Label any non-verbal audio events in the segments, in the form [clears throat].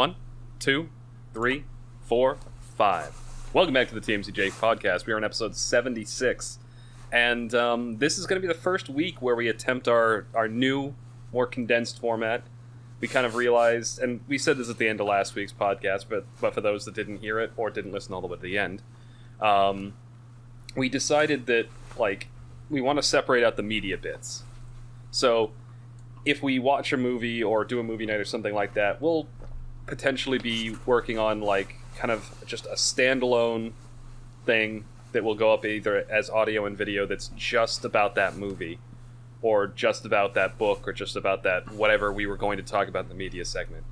One, two, three, four, five. Welcome back to the TMCJ podcast. We are on episode 76. And um, this is going to be the first week where we attempt our, our new, more condensed format. We kind of realized, and we said this at the end of last week's podcast, but, but for those that didn't hear it or didn't listen all the way to the end, um, we decided that, like, we want to separate out the media bits. So if we watch a movie or do a movie night or something like that, we'll potentially be working on like kind of just a standalone thing that will go up either as audio and video that's just about that movie or just about that book or just about that whatever we were going to talk about in the media segment.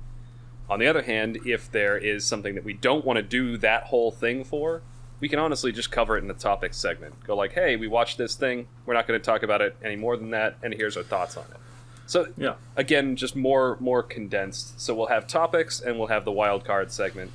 On the other hand, if there is something that we don't want to do that whole thing for, we can honestly just cover it in the topics segment. Go like, "Hey, we watched this thing. We're not going to talk about it any more than that, and here's our thoughts on it." So Yeah. again, just more more condensed. So we'll have topics and we'll have the wild card segment,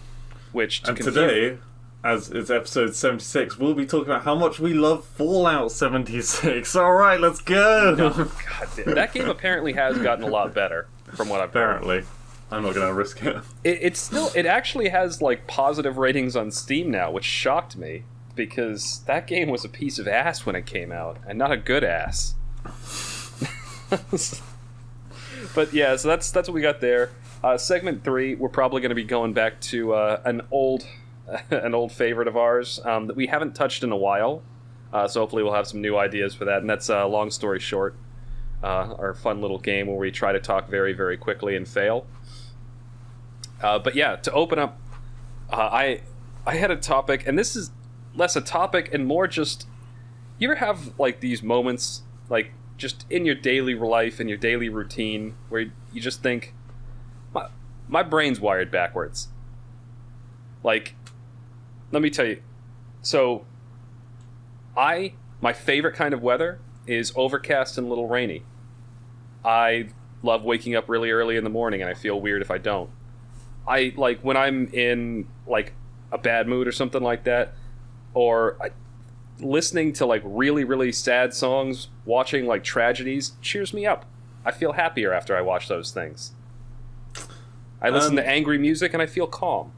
which to And confuse- today, as it's episode 76, we'll be talking about how much we love Fallout 76. [laughs] Alright, let's go! Oh, God damn, that game apparently has gotten a lot better from what I've heard. Apparently. I'm not going to risk it. It, it's still it actually has like positive ratings on Steam now, which shocked me because that game was a piece of ass when it came out, and not a good ass. [laughs] but yeah, so that's that's what we got there. Uh, segment three, we're probably going to be going back to uh, an old [laughs] an old favorite of ours um, that we haven't touched in a while. Uh, so hopefully we'll have some new ideas for that. And that's uh, long story short, uh, our fun little game where we try to talk very very quickly and fail. Uh, but yeah, to open up, uh, I I had a topic, and this is less a topic and more just you ever have like these moments like just in your daily life and your daily routine where you just think my, my brain's wired backwards. Like let me tell you. So i my favorite kind of weather is overcast and a little rainy. I love waking up really early in the morning and i feel weird if i don't. I like when i'm in like a bad mood or something like that or listening to like really really sad songs watching like tragedies cheers me up. I feel happier after i watch those things. I listen Um, to angry music and i feel calm.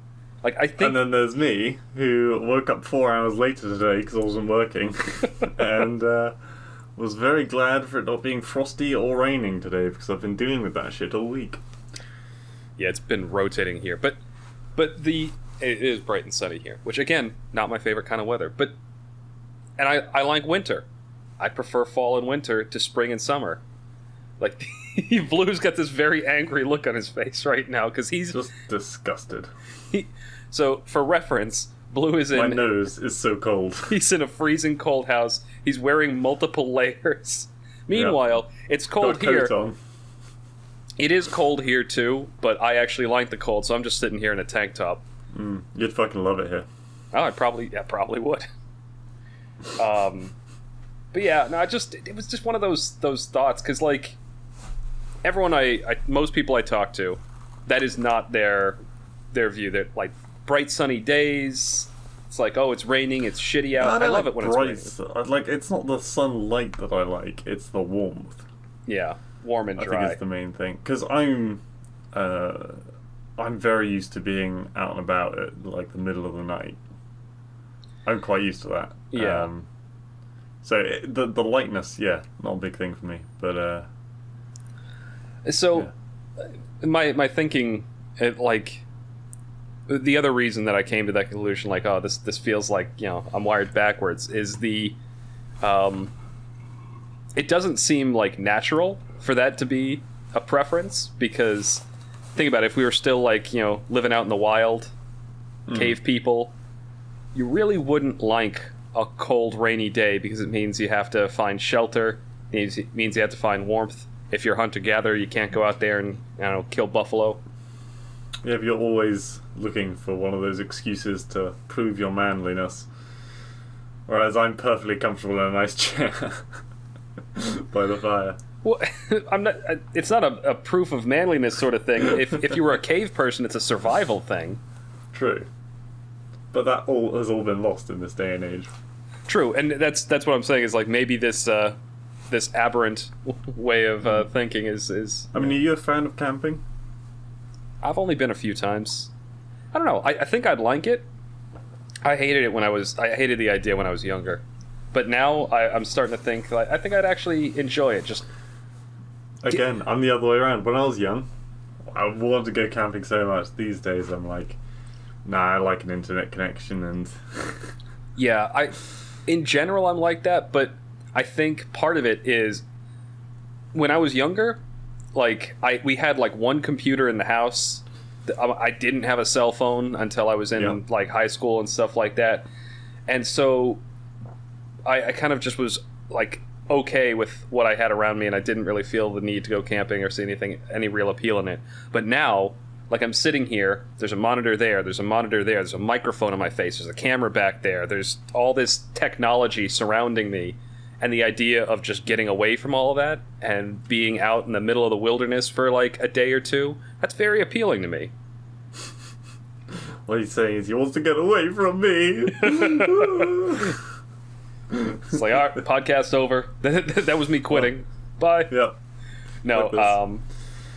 Like i think And then there's me, who woke up four hours later today because I wasn't working, [laughs] and uh, was very glad for it not being frosty or raining today because I've been dealing with that shit all week. yeah it's been rotating here. But but the it is bright and sunny here which again not my favorite kind of weather. But and i i like winter i prefer fall and winter to spring and summer like [laughs] blue's got this very angry look on his face right now because he's Just disgusted. he, so for reference blue is in My nose is so cold. [laughs] he's in a freezing cold house he's wearing multiple layers meanwhile it's cold Got here coat on. it is cold here too but i actually like the cold so i'm just sitting here in a tank top Mm, you'd fucking love it here. Oh, I probably, yeah, probably would. [laughs] Um, but yeah, no, I just it was just one of those those thoughts because like everyone I, I most people I talk to, that is not their their view. That like bright sunny days. It's like oh, it's raining, it's shitty out. I, don't love like it when bright, it's raining. Like it's not the sunlight that I like; it's the warmth. Yeah, warm and I dry. think is the main thing because I'm, uh, I'm very used to being out and about at like the middle of the night. I'm quite used to that. Yeah. Um, so it, the the lightness, yeah, not a big thing for me. But uh, So, my my thinking, it, like, the other reason that I came to that conclusion, like, oh, this this feels like you know I'm wired backwards, is the, um, it doesn't seem like natural for that to be a preference because think about it, if we were still like you know living out in the wild, cave people, you really wouldn't like a cold rainy day because it means you have to find shelter. It means, means you have to find warmth. If you're hunter gatherer, you can't go out there and I don't know kill buffalo. yeah, if you're always looking for one of those excuses to prove your manliness, whereas I'm perfectly comfortable in a nice [laughs] chair [laughs] by the fire. Well, [laughs] I'm not. It's not a, a proof of manliness sort of thing. If if you were a cave person, it's a survival thing. True. But that all has all been lost in this day and age. True, and that's that's what I'm saying is like maybe this uh, this aberrant way of uh, thinking is is I mean, are you a fan of camping? I've only been a few times. I don't know. I, I think I'd like it. I hated it when I was. I hated the idea when I was younger, but now I, I'm starting to think. Like, I think I'd actually enjoy it. Just Again, I'm the other way around. When I was young, I wanted to go camping so much. These days, I'm like, nah, I like an internet connection and. Yeah, I in general I'm like that, but I think part of it is when I was younger, like I we had like one computer in the house. I um, I didn't have a cell phone until I was in Yeah. like high school and stuff like that, and so I, I kind of just was like okay with what I had around me, and I didn't really feel the need to go camping or see anything any real appeal in it. But now, like I'm sitting here, there's a monitor there, there's a monitor there, there's a microphone on my face, there's a camera back there, there's all this technology surrounding me, and the idea of just getting away from all of that and being out in the middle of the wilderness for like a day or two, that's very appealing to me. What he's saying is he wants to get away from me. [laughs] It's like, all right, podcast over. [laughs] that was me quitting. Bye. yeah. No, um,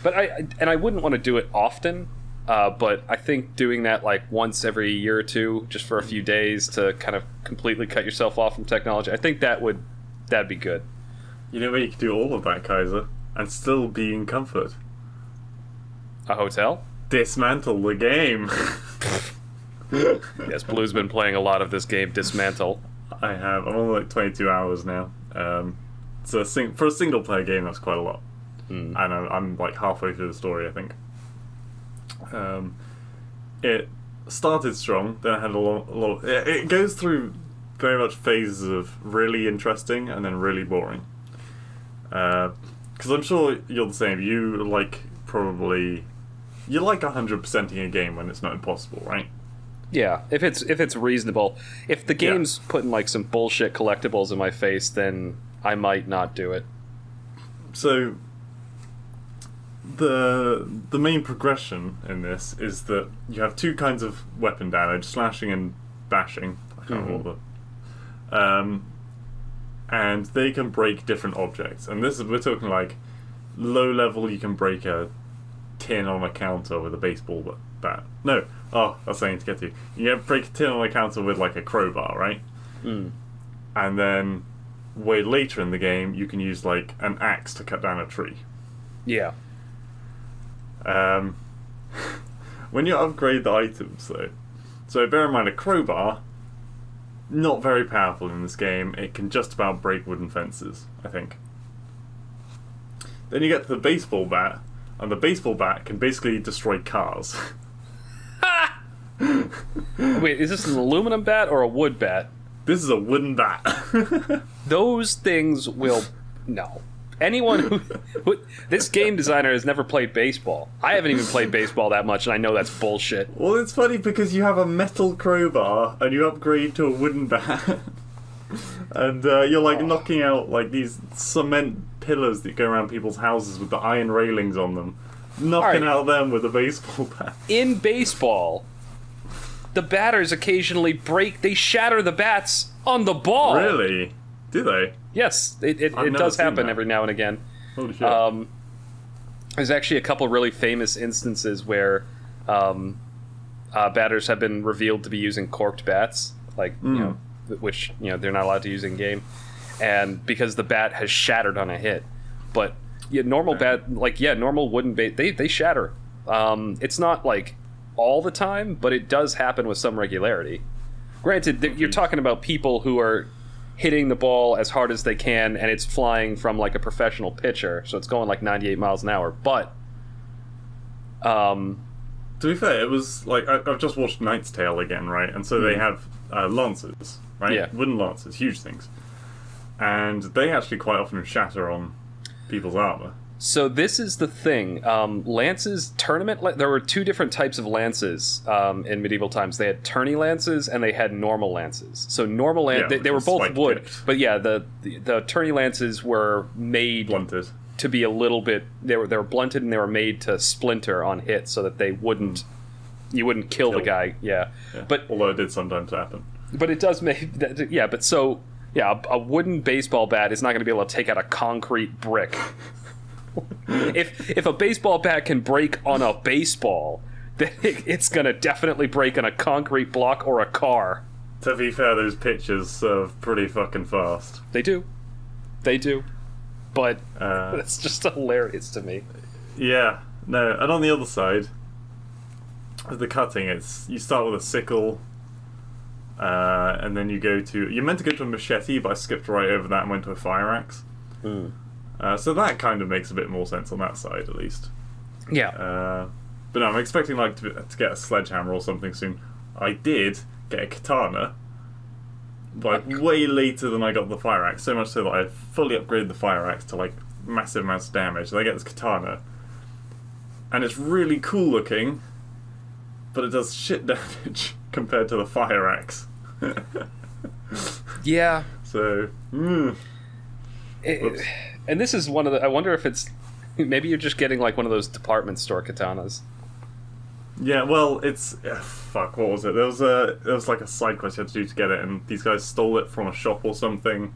but I and I wouldn't want to do it often. Uh, but I think doing that like once every year or two, just for a few days, to kind of completely cut yourself off from technology, I think that would that'd be good. You know where you could do all of that, Kaiser, and still be in comfort. A hotel? Dysmantle the game. Yes, Blue's been playing a lot of this game, Dysmantle. I have. I'm on like 22 hours now. Um, so a sing- for a single player game, that's quite a lot. Hmm. And I'm, I'm like halfway through the story, I think. Um, it started strong, then I had a lot. A lot it, it goes through very much phases of really interesting and then really boring. Because I'm sure you're the same. You like probably. You like 100%ing a game when it's not impossible, right? Yeah, if it's if it's reasonable. If the Yeah. game's putting like some bullshit collectibles in my face, then I might not do it. So the the main progression in this is that you have two kinds of weapon damage: slashing and bashing. I can't remember. Um, and they can break different objects. And this is we're talking like low level. You can break a tin on a counter with a baseball bat. No, oh, that's something to get to. You can break a tin on a counter with like a crowbar, right? Mm. and then way later in the game you can use like an axe to cut down a tree. Yeah. Um, [laughs] when you upgrade the items though, so bear in mind a crowbar, not very powerful in this game. It can just about break wooden fences, I think. Then you get to the baseball bat, and the baseball bat can basically destroy cars. [laughs] Wait, is this an aluminum bat or a wood bat? this is a wooden bat. [laughs] Those things will no. Anyone who, who this game designer has never played baseball. I haven't even played baseball that much, and I know that's bullshit. Well, it's funny because you have a metal crowbar and you upgrade to a wooden bat, and uh, you're like knocking out like these cement pillars that go around people's houses with the iron railings on them, knocking Alright. out them with a baseball bat. In baseball, the batters occasionally break. They shatter the bats on the ball. Really? Do they? Yes, it, it, it does happen that. every now and again. Holy shit! Um, there's actually a couple really famous instances where um, uh, batters have been revealed to be using corked bats, like you know, which you know they're not allowed to use in game, and because the bat has shattered on a hit. But yeah, normal bat, like yeah, normal wooden bat, they they shatter. Um, it's not like all the time, but it does happen with some regularity. Granted, th- you're talking about people who are hitting the ball as hard as they can, and it's flying from like a professional pitcher, so it's going like 98 miles an hour. But, um, to be fair, it was like I, I've just watched Knight's Tale again, right? And so they Hmm. have uh, lances, right? Yeah. Wooden lances, huge things, and they actually quite often shatter on people's armor. So this is the thing. Um, lances tournament. There were two different types of lances um, in medieval times. They had tourney lances and they had normal lances. So normal lan- Yeah, they, they were both wood, tipped. but yeah, the, the the tourney lances were made Blunted. to be a little bit they were they were blunted and they were made to splinter on hit so that they wouldn't you wouldn't kill, the guy yeah. Yeah. but although it did sometimes happen. but it does make [laughs] that, yeah but so yeah a, a wooden baseball bat is not going to be able to take out a concrete brick if if a baseball bat can break on a baseball, then it, it's gonna definitely break on a concrete block or a car. To be fair, those pitches serve pretty fucking fast. They do, they do, but Uh, [laughs] it's just hilarious to me. Yeah, no, and on the other side, the cutting, it's you start with a sickle, uh, and then you go to you're meant to go to a machete, but I skipped right over that and went to a fire axe. Uh, so that kind of makes a bit more sense on that side, at least. Yeah, Uh, but no, I'm expecting like to, to get a sledgehammer or something soon. I did get a katana, like way later than I got the fire axe. So much so that I fully upgraded the fire axe to like massive amounts of damage. And I get this katana, and it's really cool looking, but it does shit [laughs] damage compared to the fire axe. [laughs] yeah. so, mm, It- and this is one of the. I wonder if it's [laughs] maybe you're just getting like one of those department store katanas. Yeah, well, it's yeah, fuck. What was it? There was a there was like a side quest you had to do to get it, and these guys stole it from a shop or something.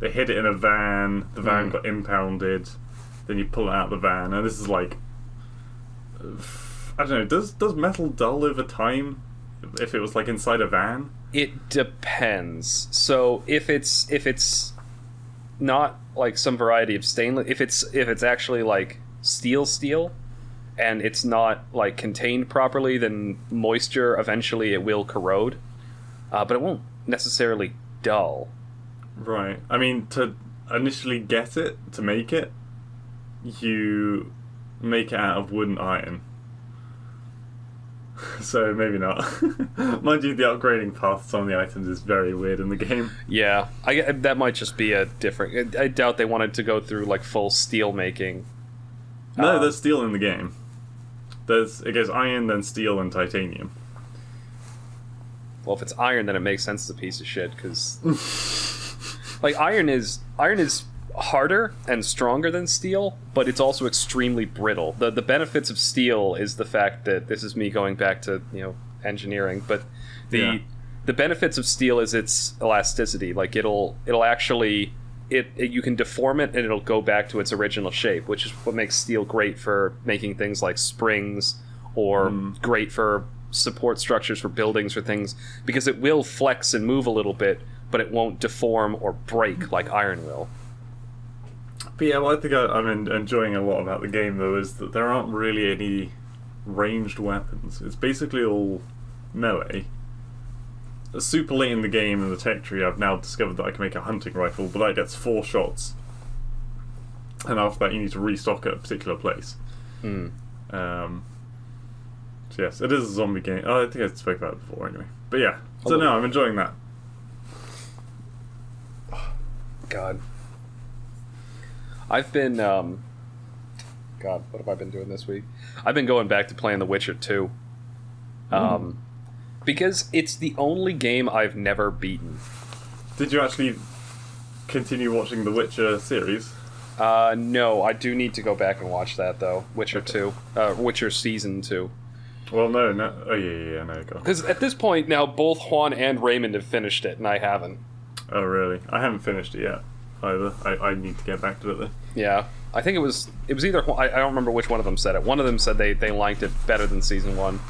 They hid it in a van. The van Mm. got impounded. Then you pull it out of the van, and this is like I don't know. Does does metal dull over time? If it was like inside a van, It depends. So if it's if it's not like some variety of stainless, if it's if it's actually like steel steel, and it's not like contained properly, then moisture eventually it will corrode, uh, but it won't necessarily dull. right? I mean, to initially get it to make it, you make it out of wood and iron. [laughs] So maybe not. [laughs] Mind you, the upgrading path to some of the items is very weird in the game. Yeah, I that might just be a different. I I doubt they wanted to go through like full steel making. No, Uh, there's steel in the game. There's it goes iron, then steel, and titanium. Well, if it's iron, then it makes sense as a piece of shit because, [laughs] like, iron is iron is harder and stronger than steel, but it's also extremely brittle. the The benefits of steel is the fact that this is me going back to you know engineering, but the Yeah. the benefits of steel is its elasticity. Like it'll it'll actually it, it you can deform it and it'll go back to its original shape, which is what makes steel great for making things like springs or hmm. great for support structures for buildings or things because it will flex and move a little bit, but it won't deform or break like iron will. But yeah, what I think I, I'm en- enjoying a lot about the game though is that there aren't really any ranged weapons. It's basically all melee. Super late in the game in the tech tree, I've now discovered that I can make a hunting rifle, but that gets four shots. And after that, you need to restock at a particular place. Hmm. Um, so yes, it is a zombie game. Oh, I think I spoke about it before anyway. But yeah, so no, I'm enjoying that. God. I've been um God, what have I been doing this week? I've been going back to playing The Witcher 2. Um because it's the only game I've never beaten. Did you actually continue watching the Witcher series? Uh no, I do need to go back and watch that though. Witcher 2. Uh Witcher season 2. Well, no, no. Oh yeah, yeah, yeah. No, go. Cuz at this point now both Juan and Raymond have finished it and I haven't. Oh really? I haven't finished it yet. Either. I, I need to get back to it though. Yeah. I think it was it was either I, I don't remember which one of them said it. One of them said they they liked it better than season 1.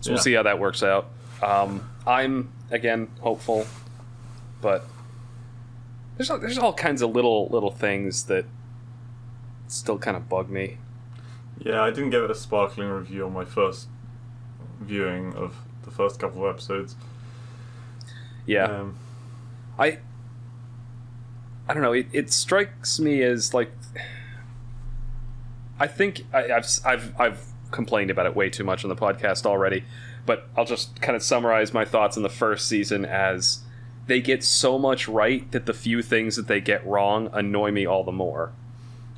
So we'll see how that works out. Um, I'm again hopeful, but there's all, there's all kinds of little little things that still kind of bug me. Yeah, I didn't give it a sparkling review on my first viewing of the first couple of episodes. Yeah, Um, I I don't know. It, it strikes me as like I think I, I've I've I've complained about it way too much on the podcast already, but I'll just kind of summarize my thoughts on the first season as they get so much right that the few things that they get wrong annoy me all the more.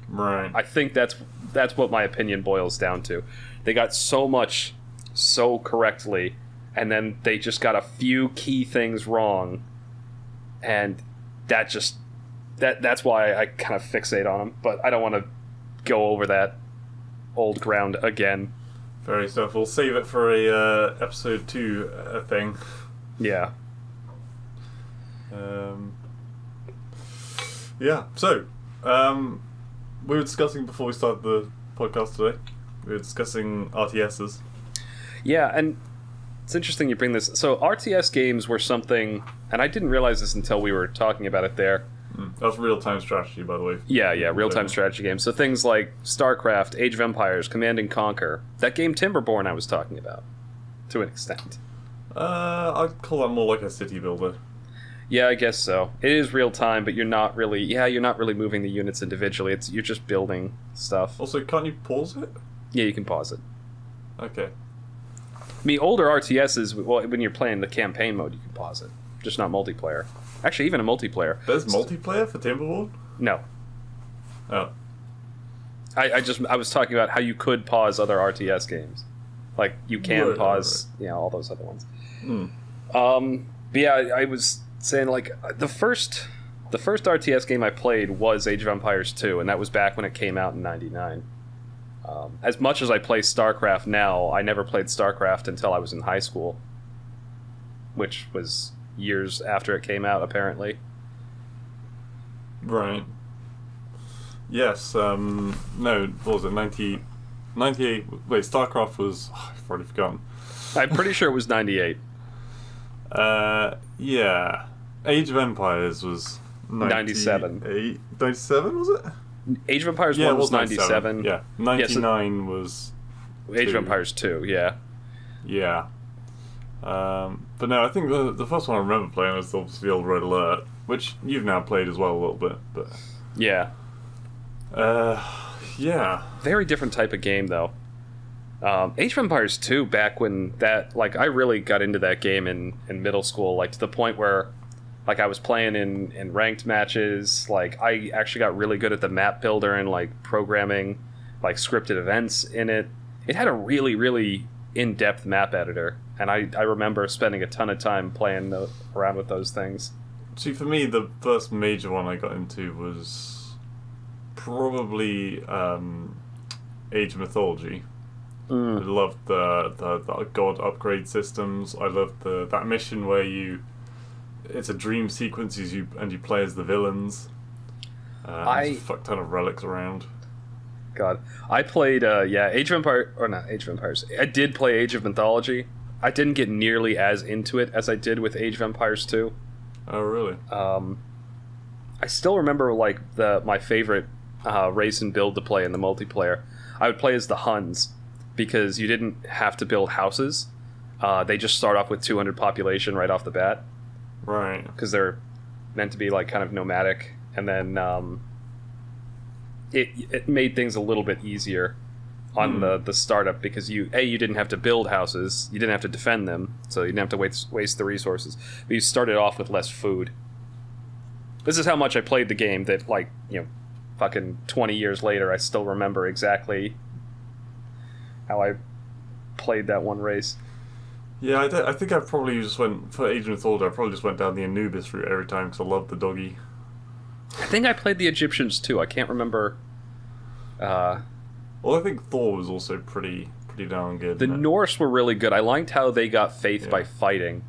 right. I think that's that's what my opinion boils down to. They got so much so correctly, and then they just got a few key things wrong, and that just that that's why I kind of fixate on them. But I don't want to go over that old ground again. Very stuff. We'll save it for a uh, episode two uh, thing. Yeah. Um, yeah. So, um, we were discussing before we started the podcast today. We were discussing RTSs. Yeah, and it's interesting you bring this. So RTS games were something, and I didn't realize this until we were talking about it there. Mm. That's real time strategy, by the way. Yeah, yeah, real time strategy games. So things like StarCraft, Age of Empires, Command and Conquer, that game Timberborn I was talking about, to an extent. Uh, I'd call that more like a city builder. Yeah, I guess so. It is real time, but you're not really. Yeah, you're not really moving the units individually. It's you're just building stuff. Also, can't you pause it? Yeah, you can pause it. Okay. I mean, older RTSs, well, when you're playing the campaign mode, you can pause it, just not multiplayer. Actually, even a multiplayer. There's multiplayer for Timberborn? No, Oh. I, I just I was talking about how you could pause other RTS games, like you can Right, pause, you know, all those other ones. Mm. Um, but yeah, I, I was saying like the first the first RTS game I played was Age of Empires 2, and that was back when it came out in '99. Um, as much as I play StarCraft now, I never played StarCraft until I was in high school, which was years after it came out, apparently. Right. Yes, um, no, what was it, 90, 98, wait, StarCraft was, [sighs] I've already forgotten. I'm pretty sure it was '98. [laughs] Uh, yeah. Age of Empires was 97. 98 97, was it? Age of Empires Yeah, 1 was was 97. 97. Yeah, 99 was, Age of. Empires 2, yeah. yeah. Um, but no, I think the, the first one I remember playing was obviously Old Red Alert, which you've now played as well a little bit, but, Yeah. uh, yeah. very different type of game though. Um, Age of Empires 2, back when that, like, I really got into that game in, in middle school, like, to the point where, like, I was playing in, in ranked matches. Like, I actually got really good at the map builder and, like, programming, like, scripted events in it. It had a really, really in depth map editor, and I, I remember spending a ton of time playing the, around with those things. See, for me, the first major one I got into was probably um, Age of Mythology. I loved the, the the god upgrade systems. I loved the that mission where you it's a dream sequence as you and you play as the villains. Uh, I- there's a fuck ton of relics around. God, I played uh, yeah Age of Empire or not Age of Empires. I did play Age of Mythology. I didn't get nearly as into it as I did with Age of Empires 2. Oh really? Um, I still remember like the my favorite uh, race and build to play in the multiplayer. I would play as the Huns because you didn't have to build houses. Uh, they just start off with 200 population right off the bat Right. because they're meant to be like kind of nomadic, and then um, it it made things a little bit easier on Hmm. the the startup because you a you didn't have to build houses, you didn't have to defend them, so you didn't have to waste waste the resources. But you started off with less food. This is how much I played the game that like you know, fucking twenty years later, I still remember exactly how I played that one race. Yeah, I, don't- I think I probably just went for Age of. I probably just went down the Anubis route every time because I loved the doggy. I think I played the Egyptians too. I can't remember. Uh, Well, I think Thor was also pretty pretty darn good. The. Norse were really good. I liked how they got faith Yeah. by fighting.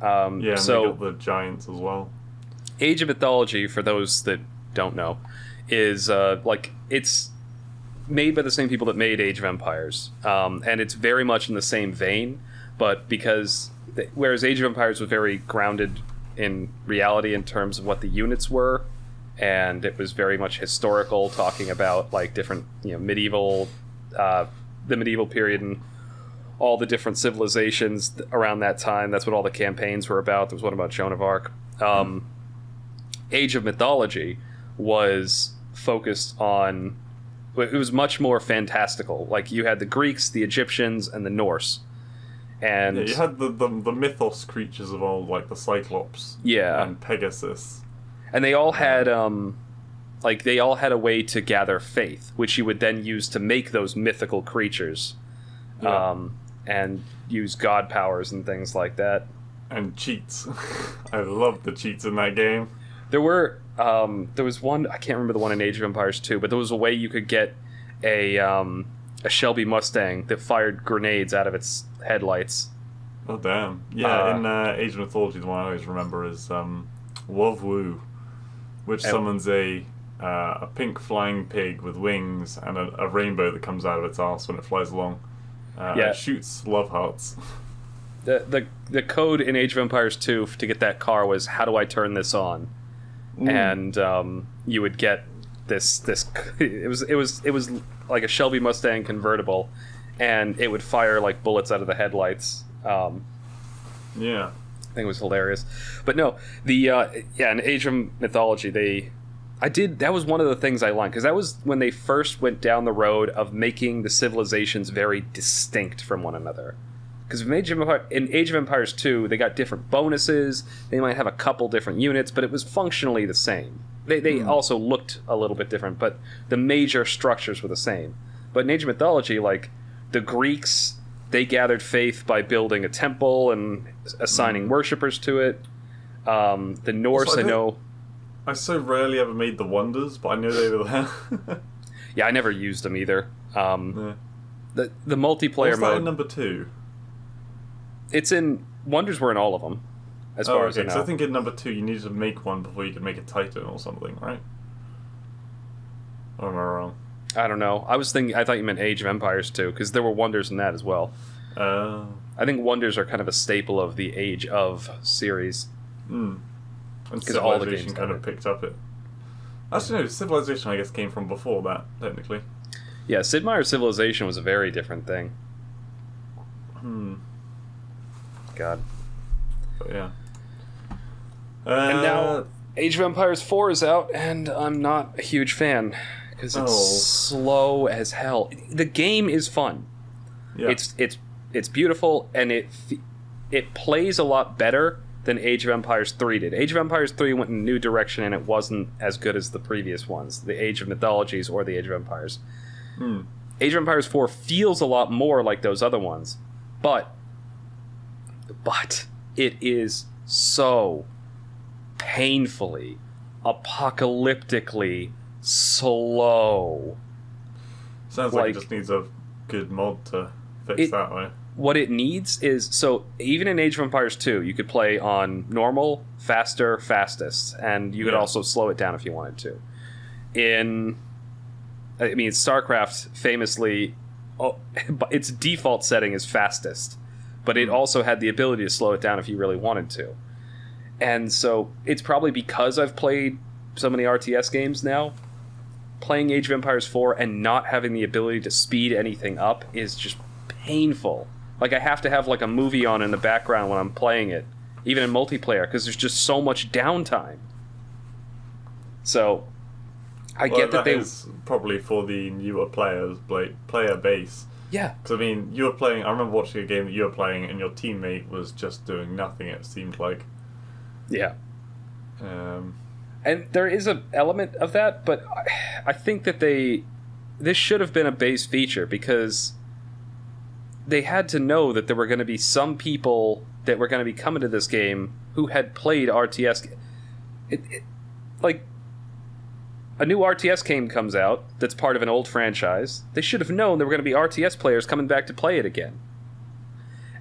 Um, yeah, and so they the giants as well. Age of Mythology, for those that don't know, is uh, like it's made by the same people that made Age of Empires, um, and it's very much in the same vein. But because th- whereas Age of Empires was very grounded in reality in terms of what the units were, and it was very much historical, talking about like different you know medieval, uh, the medieval period and all the different civilizations around that time. That's what all the campaigns were about. There was one about Joan of Arc. Um, Age of Mythology was focused on. It was much more fantastical. Like you had the Greeks, the Egyptians, and the Norse, and Yeah, you had the, the the mythos creatures of old, like the Cyclops yeah, and Pegasus. and they all had um, like they all had a way to gather faith, which you would then use to make those mythical creatures, Yeah. um, and use god powers and things like that. and cheats. [laughs] I love the cheats in that game. There were um, there was one I can't remember the one in Age of Empires 2, but there was a way you could get a um, a Shelby Mustang that fired grenades out of its headlights. Oh damn! Yeah, Uh, in uh, Age of Mythology, the one I always remember is um, WUV WOO, which Oh. summons a uh, a pink flying pig with wings and a, a rainbow that comes out of its ass when it flies along. Uh, Yeah. Shoots love hearts. [laughs] The, the the code in Age of Empires 2 to get that car was how do I turn this on? And um, you would get this this [laughs] it was it was it was like a Shelby Mustang convertible and it would fire like bullets out of the headlights. Um, Yeah. I think it was hilarious. But no, the uh, yeah, in Age of Mythology, they I did that was one of the things I liked because that was when they first went down the road of making the civilizations very distinct from one another. Because in Age of Empires, in Age of Empires 2, they got different bonuses. They might have a couple different units, but it was functionally the same. They, they also looked a little bit different, but the major structures were the same. But in Age of Mythology, like the Greeks, they gathered faith by building a temple and assigning worshippers to it. Um, the Norse, Also, I I know. I so rarely ever made the wonders, but I know they were there. [laughs] Yeah, I never used them either. Um, yeah. the the multiplayer mode. number two? It's in Wonders were in all of them, as Oh, far okay. as I know. Because I think in number two you needed to make one before you could make a Titan or something, right? Or am I wrong? I don't know. I was thinking. I thought you meant Age of Empires too, because there were Wonders in that as well. Uh, I think Wonders are kind of a staple of the Age of series. mm. And 'Cause all the Civilization games kind of picked up it. Actually, no. Civilization, I guess, came from before that, technically. Yeah, Sid Meier's Civilization was a very different thing. Hmm. God. But yeah. And Uh, now Age of Empires 4 is out, and I'm not a huge fan because it's Oh. slow as hell. The game is fun. yeah. It's it's it's beautiful, and it it plays a lot better than Age of Empires 3 did. Age of Empires 3 went in a new direction, and it wasn't as good as the previous ones, the Age of Mythologies or the Age of Empires. Hmm. Age of Empires 4 feels a lot more like those other ones, but but it is so painfully apocalyptically slow. Sounds like, like- it just needs a good mod to fix It- that way. What it needs is so even in Age of Empires 2, you could play on normal, faster, fastest, and you could Yeah. also slow it down if you wanted to. In I mean, StarCraft famously, oh, [laughs] its default setting is fastest, but it Hmm. also had the ability to slow it down if you really wanted to. And so it's probably because I've played so many RTS games now. Playing Age of Empires 4 and not having the ability to speed anything up is just painful. Like I have to have like a movie on in the background when I'm playing it, even in multiplayer, because there's just so much downtime. So I Well, get that, they is probably for the newer players, like player base. Yeah Because I mean, you were playing. I remember watching a game that you were playing, and your teammate was just doing nothing. It seemed like. yeah Um, and there is an element of that but I, I think that they this should have been a base feature because they had to know that there were going to be some people that were going to be coming to this game who had played rts it, it, like a new rts game comes out that's part of an old franchise. They should have known there were going to be rts players coming back to play it again.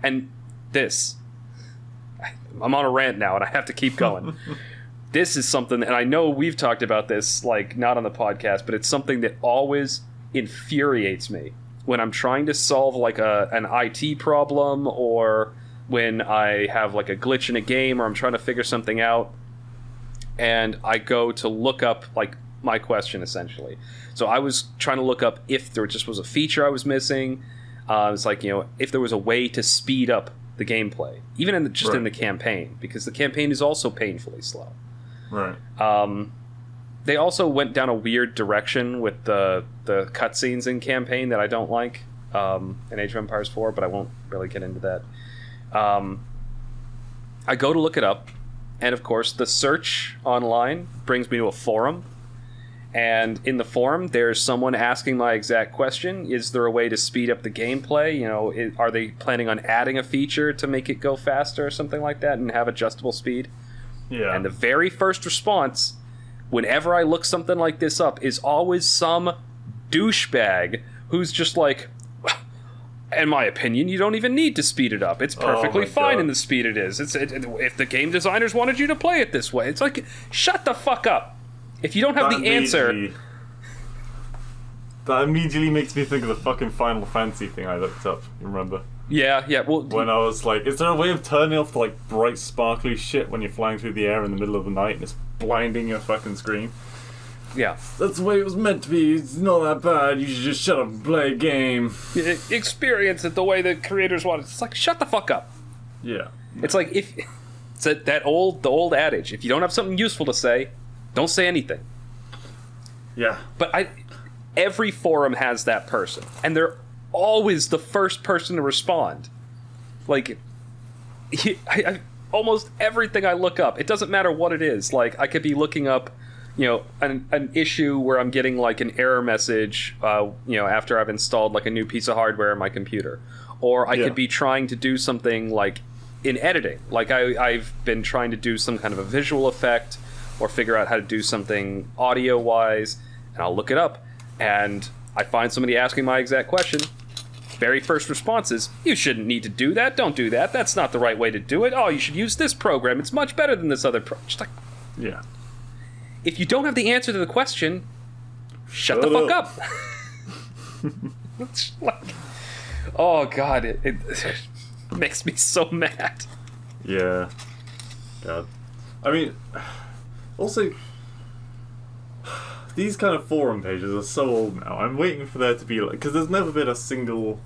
And this i'm on a rant now and i have to keep going. [laughs] This is something and i know we've talked about this like not on the podcast but it's something that always infuriates me when i'm trying to solve like a an it problem or when i have like a glitch in a game or i'm trying to figure something out. And i go to look up like my question essentially so i was trying to look up if there just was a feature i was missing uh, it's like you know if there was a way to speed up the gameplay even in the, just in the campaign because the campaign is also painfully slow right. um, they also went down a weird direction with the the cutscenes in campaign that I don't like um, in Age of Empires 4, but I won't really get into that. Um, I go to look it up, and of course, the search online brings me to a forum. And in the forum, there's someone asking my exact question: Is there a way to speed up the gameplay? You know, are they planning on adding a feature to make it go faster or something like that, and have adjustable speed? Yeah. And the very first response, whenever I look something like this up, is always some douchebag who's just like, in my opinion, you don't even need to speed it up. It's oh perfectly Oh fine God. in the speed it is. It's it, it- if the game designers wanted you to play it this way. It's like, shut the fuck up. If you don't have That the answer, That immediately makes me think of the fucking Final Fantasy thing I looked up. You remember? yeah, yeah. Well, When I was like, is there a way of turning off the like bright sparkly shit when you're flying through the air in the middle of the night and it's blinding your fucking screen? yeah. That's the way it was meant to be. It's not that bad. You should just shut up and play a game. Experience it the way the creators want it. It's like shut the fuck up. Yeah. It's like if [laughs] it's that that old the old adage. If you don't have something useful to say, don't say anything. Yeah. But I, every forum has that person, and they're always the first person to respond. Like, I, I, almost everything I look up, it doesn't matter what it is. Like, I could be looking up, you know, an, an issue where I'm getting like an error message, uh, you know, after I've installed like a new piece of hardware in my computer, or I Yeah. could be trying to do something like in editing. Like I, I've been trying to do some kind of a visual effect or figure out how to do something audio wise, and I'll look it up, and I find somebody asking my exact question. Very first response is, "You shouldn't need to do that. Don't do that. That's not the right way to do it. Oh, you should use this program. It's much better than this other pro." Just like, Yeah. if you don't have the answer to the question, shut, the Shut fuck up. [laughs] like, oh god, it, it [laughs] makes me so mad. Yeah. God. I mean, also, these kind of forum pages are so old now. I'm waiting for there to be like, because there's never been a single,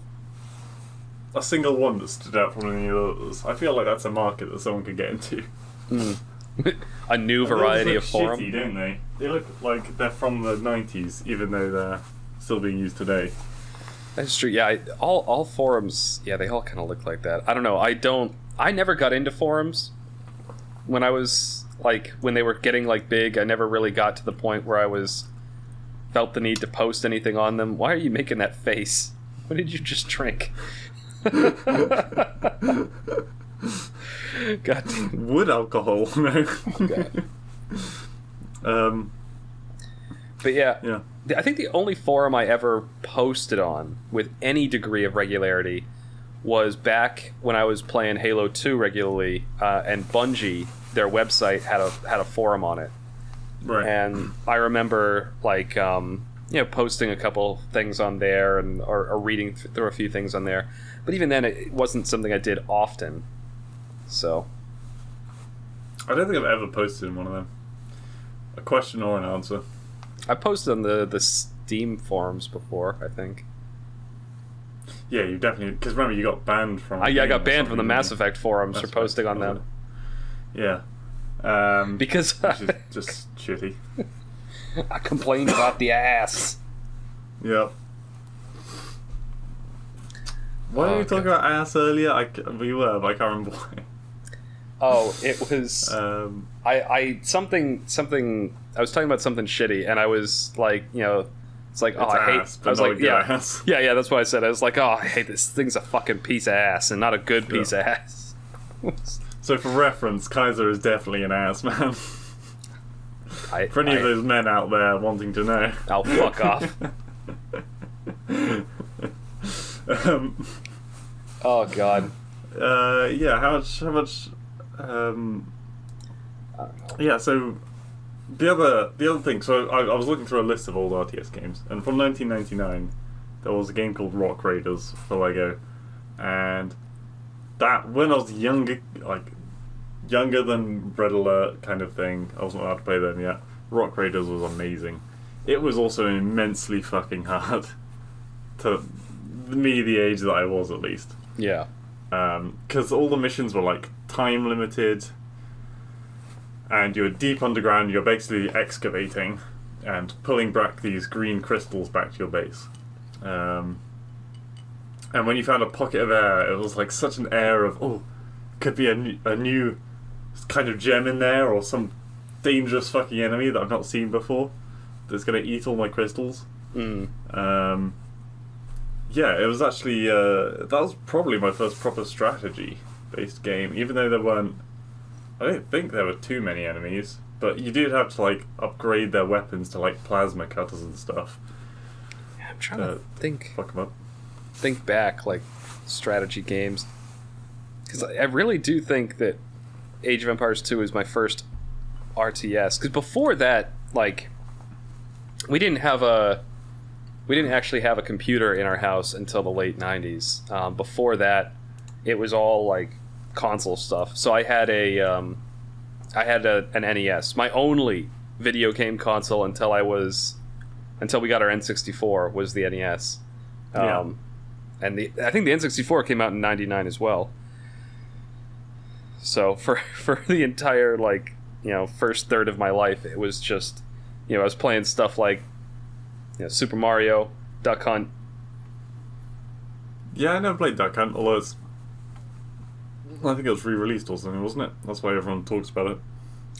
a single one that stood out from any of the others. I feel like that's a market that someone could get into. Hmm. [laughs] A new variety of forum. shitty, don't they? They look like they're from the '90s, even though they're still being used today. That's true. Yeah, I, all all forums. Yeah, they all kind of look like that. I don't know. I don't. I never got into forums when I was like when they were getting like big. I never really got to the point where I was felt the need to post anything on them. Why are you making that face? What did you just drink? [laughs] God damn. Wood alcohol, [laughs] no. Um, But yeah, yeah. I think the only forum I ever posted on with any degree of regularity was back when I was playing Halo 2 regularly, uh, and Bungie, their website had a had a forum on it, Right. and I remember like um, you know posting a couple things on there and or, or reading th- through a few things on there, but even then it wasn't something I did often. So I don't think I've ever posted in one of them. A question or an answer. I posted on the the Steam forums before, I think. Yeah, you definitely because remember you got banned from. I, yeah, I got banned from the Mass? Effect forums Mass for Effect, posting on them? Yeah. Um, because which is just [laughs] shitty. I complained about the ass. Yeah. Why Oh, we talking about ass earlier? I, we were, but I can't remember why. Oh, it was Um, I, I something something I was talking about something shitty and I was like, you know, it's like oh It's I hate ass, I was like yeah ass. [laughs] yeah yeah that's what I said I was like oh I hate this thing's a fucking piece of ass and not a good piece Yeah. of ass. [laughs] so for reference, Kaiser is definitely an ass man. I, [laughs] for any I, of those men out there wanting to know. I'll fuck [laughs] off. um, Oh god. uh, yeah, how much? How much? Um, I don't know. yeah, so the other the other thing. So I, I was looking through a list of old RTS games, and from 1999, there was a game called Rock Raiders for Lego, and that when I was younger, like younger than Red Alert kind of thing, I wasn't allowed to play them yet. Rock Raiders was amazing. It was also immensely fucking [laughs] hard to me, the age that I was at least Yeah. because all the missions were like time limited and you're deep underground you're basically excavating and pulling back these green crystals back to your base um, and when you found a pocket of air it was like such an air of oh could be a new, a new kind of gem in there or some dangerous fucking enemy that I've not seen before that's going to eat all my crystals Mm. um, yeah, it was actually uh, that was probably my first proper strategy based game. Even though there weren't, I don't think there were too many enemies, but you did have to like upgrade their weapons to like plasma cutters and stuff. Yeah, I'm trying Uh, to think Fuck them up. Think back like strategy games. Because I really do think that Age of Empires 2 is my first RTS because before that like we didn't have a we didn't actually have a computer in our house until the late 90s um, before that it was all like console stuff. So i had a um, i had a, an nes my only video game console until i was until we got our n64 was the nes um, Yeah. And the i think the n64 came out in 99 as well so [laughs] for for the entire like you know first third of my life it was just you know i was playing stuff like you know super mario duck hunt Yeah, I never played Duck Hunt, although it's. I think it was re-released or something, wasn't it? That's why everyone talks about it.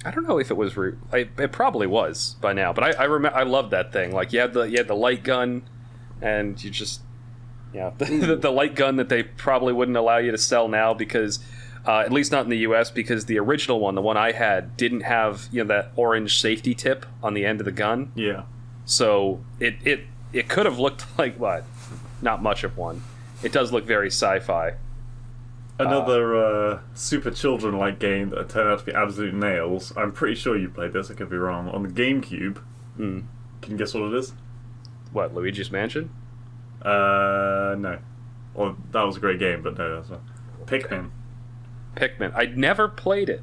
i don't know if it was re- I, it probably was by now but i i remember i loved that thing like you had the you had the light gun and you just yeah [laughs] the, the, light gun that they probably wouldn't allow you to sell now because uh, at least not in the us because the original one the one i had didn't have you know that orange safety tip on the end of the gun Yeah. So it it it could have looked [laughs] like what? Not much of one. It does look very sci-fi. Another uh, super children-like game that turned out to be absolute nails. I'm pretty sure you played this. I could be wrong. On the GameCube. Hmm. Can you guess what it is? What Luigi's Mansion? Uh, no. Well, that was a great game, but no, that's not. Pikmin. Pikmin. I never played it.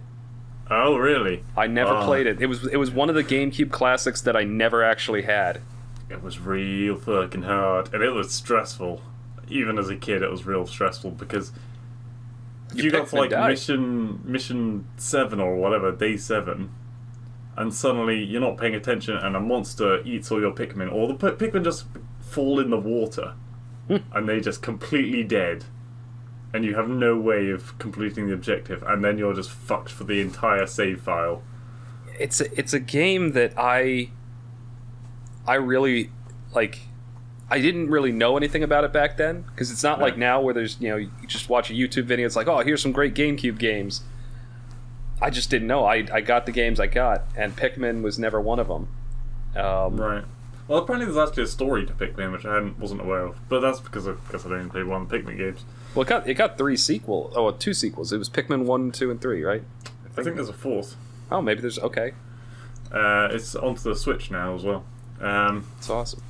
Oh, really? I never Oh. played it. It was it was one of the GameCube classics that I never actually had. It was real fucking hard, and it was stressful. Even as a kid, it was real stressful because You you, got to like died. mission mission seven or whatever, day seven, and suddenly you're not paying attention, and a monster eats all your Pikmin, or the Pi- Pikmin just fall in the water, Hmm. and they just completely dead, and you have no way of completing the objective, and then you're just fucked for the entire save file. It's a, it's a game that I I really like I didn't really know anything about it back then because it's not like now where there's you know you just watch a YouTube video it's like oh here's some great GameCube games. I just didn't know. I, I got the games I got, and Pikmin was never one of them. Um, Right. Well, apparently there's actually a story to Pikmin, which I hadn't, wasn't aware of. But that's because I guess I only played one of the Pikmin games. Well, it got it got three sequel. Oh, two sequels. It was Pikmin one, two, and three, right? I think there's a fourth. Oh, maybe there's okay. Uh, it's onto the Switch now as well. Um, It's awesome.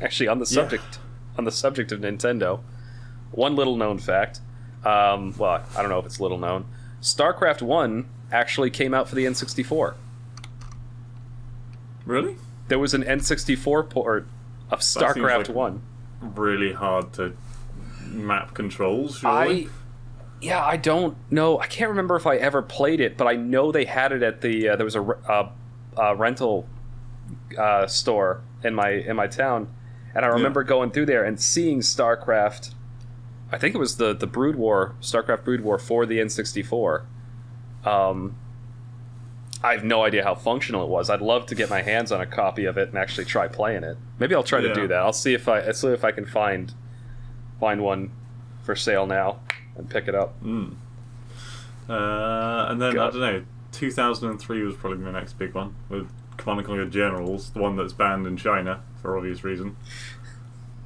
Actually, on the Yeah. subject on the subject of Nintendo, one little known fact. Um, well, I don't know if it's little known. StarCraft One actually came out for the N64. really? There was an N64 port of StarCraft like- One. Really hard to map controls, surely? I yeah, I don't know. I can't remember if I ever played it, but I know they had it at the uh, there was a uh, uh, rental uh, store in my in my town, and I remember going through there and seeing StarCraft. I think it was the the Brood War, StarCraft Brood War for the N64. Um, I have no idea how functional it was. I'd love to get my hands on a copy of it and actually try playing it. Maybe I'll try to do that. I'll see if I I'll see if I can find find one for sale now and pick it up. Mm. Uh, and then, God. I don't know, 2003 was probably the next big one, with Command and Conquer Generals, the one that's banned in China, for obvious reason.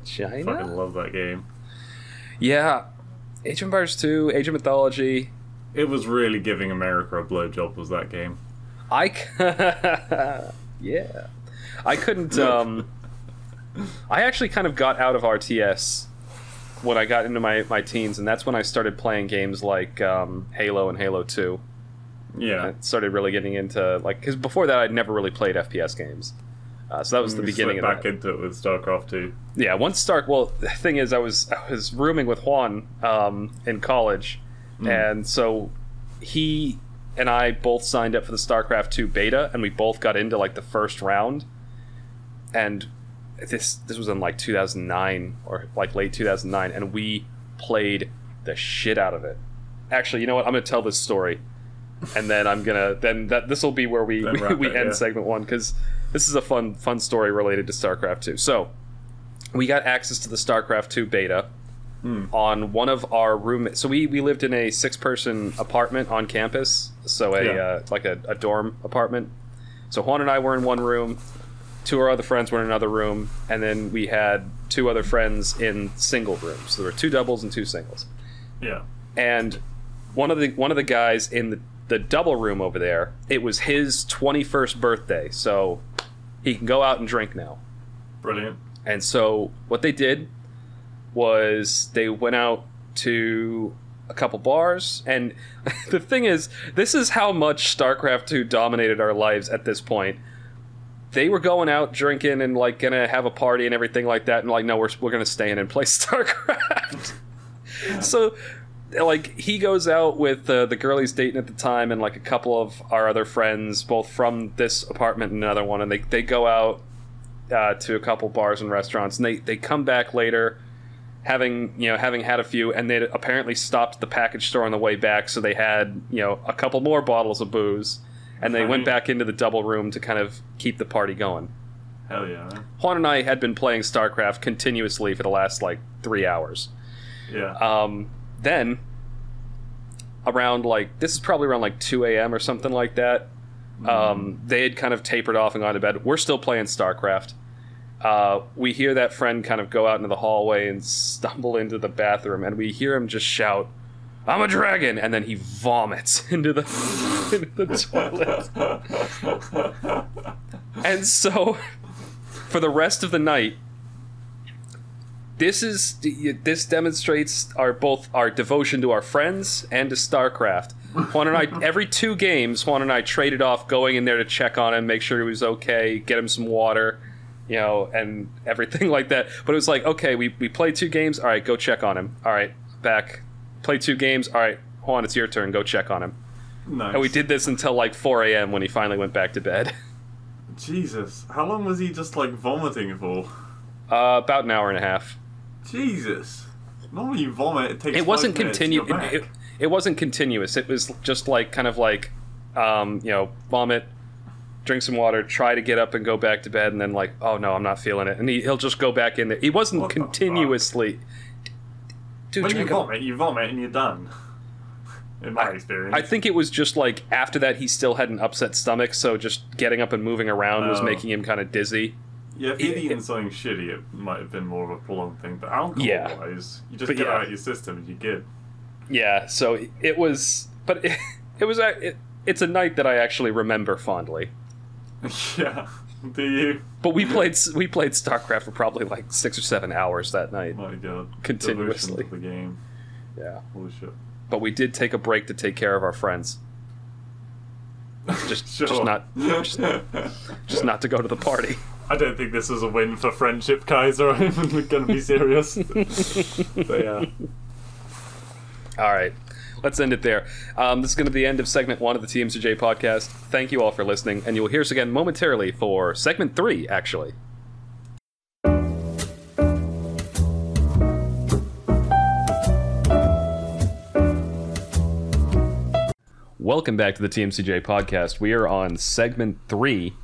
China? Fucking love that game. Yeah. Age of Empires 2, Age of Mythology. It was really giving America a blowjob, was that game. I c- [laughs] yeah. I couldn't um I actually kind of got out of RTS when I got into my, my teens and that's when I started playing games like um, Halo and Halo 2. Yeah. I started really getting into like cuz before that I'd never really played FPS games. Uh, so that was the beginning of slipped that. back into it with StarCraft 2. Yeah, once Stark. Well, the thing is, I was I was rooming with Juan um, in college, and so he and I both signed up for the StarCraft two beta, and we both got into like the first round. And this this was in like 2009 or like late 2009, and we played the shit out of it. Actually, you know what? I'm gonna tell this story, and then I'm gonna then that this will be where we [laughs] we, we it, end yeah. segment one because this is a fun fun story related to StarCraft two. So we got access to the StarCraft 2 beta on one of our room. So we, we lived in a six person apartment on campus, so a Yeah. uh, like a, a dorm apartment. So Juan and I were in one room, two of our other friends were in another room, and then we had two other friends in single rooms. So there were two doubles and two singles Yeah. and one of the one of the guys in the the double room over there, it was his 21st birthday, so he can go out and drink now. Brilliant. And so what they did was they went out to a couple bars and [laughs] the thing is this is how much StarCraft 2 dominated our lives at this point. They were going out drinking and like gonna have a party and everything like that and like no we're we're to stay in and play [laughs] StarCraft. so like he goes out with uh, the girl he's dating at the time and like a couple of our other friends both from this apartment and another one and they, they go out uh, to a couple bars and restaurants and they, they come back later having you know having had a few and they apparently stopped at the package store on the way back so they had you know a couple more bottles of booze and they went back into the double room to kind of keep the party going. Hell yeah, juan and i had been playing starcraft continuously for the last like three hours. Yeah. um, then around like this is probably around like 2 a.m or something like that um, they had kind of tapered off and gone to bed. We're still playing starcraft uh, we hear that friend kind of go out into the hallway and [laughs] stumble into the bathroom and we hear him just shout i'm a dragon! And then he vomits [laughs] into the, [laughs] into the toilet. And so for the rest of the night this is this demonstrates our both our devotion to our friends and to StarCraft. Juan and I every two games, Juan and I traded off going in there to check on him, make sure he was okay, get him some water, you know, and everything [laughs] like that. But it was like, okay, we we played two games, all right, go check on him. All right, back. Play two games, all right, Juan, it's your turn, go check on him. nice. And we did this until like 4 a.m. when he finally went back to bed. [laughs] Jesus, how long was he just like vomiting for? Uh, about an hour and a half. Jesus. Normally you vomit, it takes. it wasn't five minutes, continu- you're back. it, it, it wasn't continuous it was just like kind of like um, you know vomit drink some water try to get up and go back to bed and then like oh no i'm not feeling it and he, he'll just go back in there he wasn't What continuously Dude, when you vomit, you vomit and you're done. [laughs] In my experience. I think it was just like after that he still had an upset stomach, so just getting up and moving around was Oh. making him kind of dizzy. Yeah, if it- eaten something shitty, it might have been more of a prolonged thing. But alcohol Yeah. you just But get yeah. out of your system and you get. Yeah, so it was, but it, [laughs] it was a- it, it's a night that I actually remember fondly. [laughs] yeah. Do you? But we played we played StarCraft for probably like six or seven hours that night. My god. Continuously. The game. Yeah, Holy shit. but we did take a break to take care of our friends, Just- [laughs] sure. just not- just- just not to go to the party. I don't think this was a win for friendship, Kaiser. I'm going to be serious. [laughs] but yeah. All right. [laughs] Let's end it there. Um, this is going to be the end of segment one of the TMCJ podcast. Thank you all for listening, and you will hear us again momentarily for segment three, actually. Welcome back to the TMCJ podcast. We are on segment three.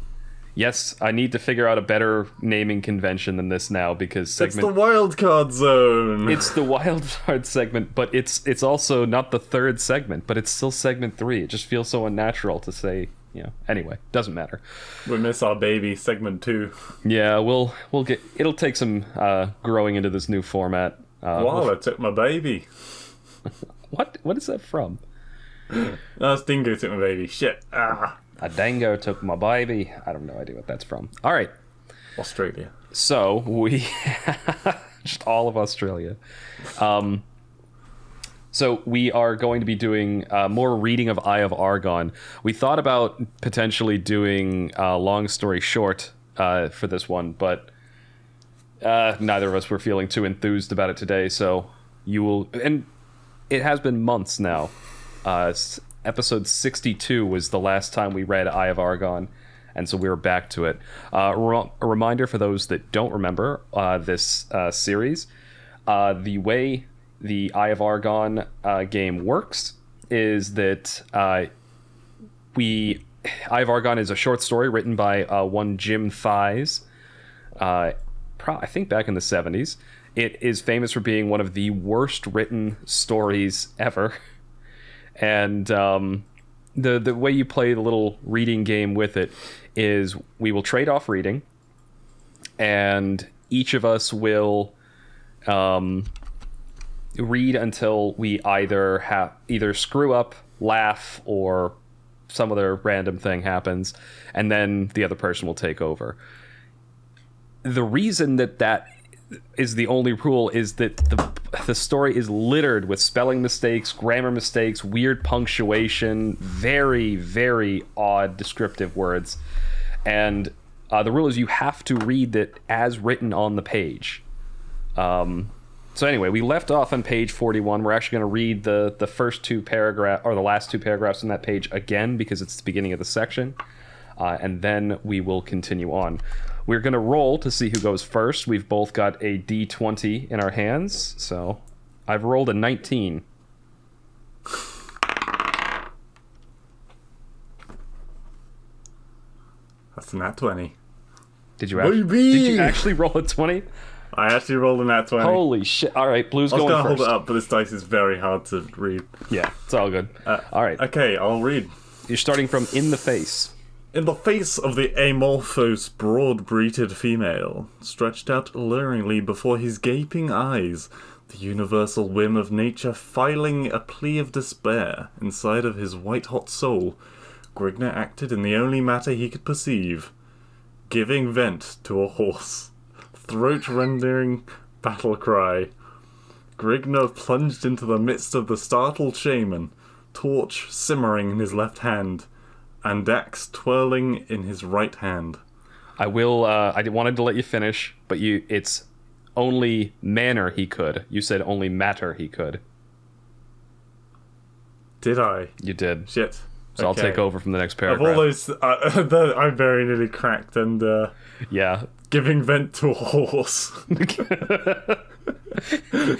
Yes, I need to figure out a better naming convention than this now because segment It's the wild card zone. it's the wild [laughs] card segment, but it's it's also not the third segment, but it's still segment three. It just feels so unnatural to say, you know. Anyway, doesn't matter. we miss our baby, segment two. Yeah, we'll we'll get. It'll take some uh, growing into this new format. Uh, wow, I took my baby. [laughs] What what is that from? That's Dingo took my baby. Shit. Ah. A dango took my baby. I don't know idea what that's from. All right, Australia. so we [laughs] just all of Australia. Um, so we are going to be doing uh, more reading of Eye of Argon. We thought about potentially doing uh, long story short uh, for this one, but uh, neither of us were feeling too enthused about it today. So you will, and it has been months now. Episode sixty-two was the last time we read Eye of Argon, and so we were back to it. Uh, re- a reminder for those that don't remember uh, this uh, series: uh, the way the Eye of Argon uh, game works is that uh, we Eye of Argon is a short story written by one Jim Theis. Pro- I think back in the seventies. It is famous for being one of the worst written stories ever. [laughs] And um, the the way you play the little reading game with it is we will trade off reading, and each of us will um, read until we either have either screw up laugh or some other random thing happens, and then the other person will take over. The reason that that is the only rule is that the the story is littered with spelling mistakes, grammar mistakes, weird punctuation, very very odd descriptive words, and uh, the rule is you have to read it as written on the page. Um, so anyway, we left off on page 41. We're actually going to read the the first two paragraph or the last two paragraphs on that page again because it's the beginning of the section, uh, and then we will continue on. We're going to roll to see who goes first. We've both got a d20 in our hands, so I've rolled a 19. That's not 20. Did you actually, did you actually roll a 20? I actually rolled a nat 20. Holy shit. All right, Blue's I was going going to hold it up, but this dice is very hard to read. Yeah, it's all good. Uh, all right, Okay, I'll read. you're starting from in the face. In the face of the amorphous, broad-breasted female, stretched out alluringly before his gaping eyes, the universal whim of nature filing a plea of despair inside of his white-hot soul, Grignar acted in the only matter he could perceive, giving vent to a hoarse, throat-rending battle cry. Grignar plunged into the midst of the startled shaman, torch simmering in his left hand, and axe twirling in his right hand. I will. Uh, I wanted to let you finish, but you. It's only manner he could. You said only matter he could. Did I? You did. Shit. So I'll take over from the next paragraph. Of all those, uh, [laughs] that I very nearly cracked and uh, yeah. giving vent to a horse. [laughs]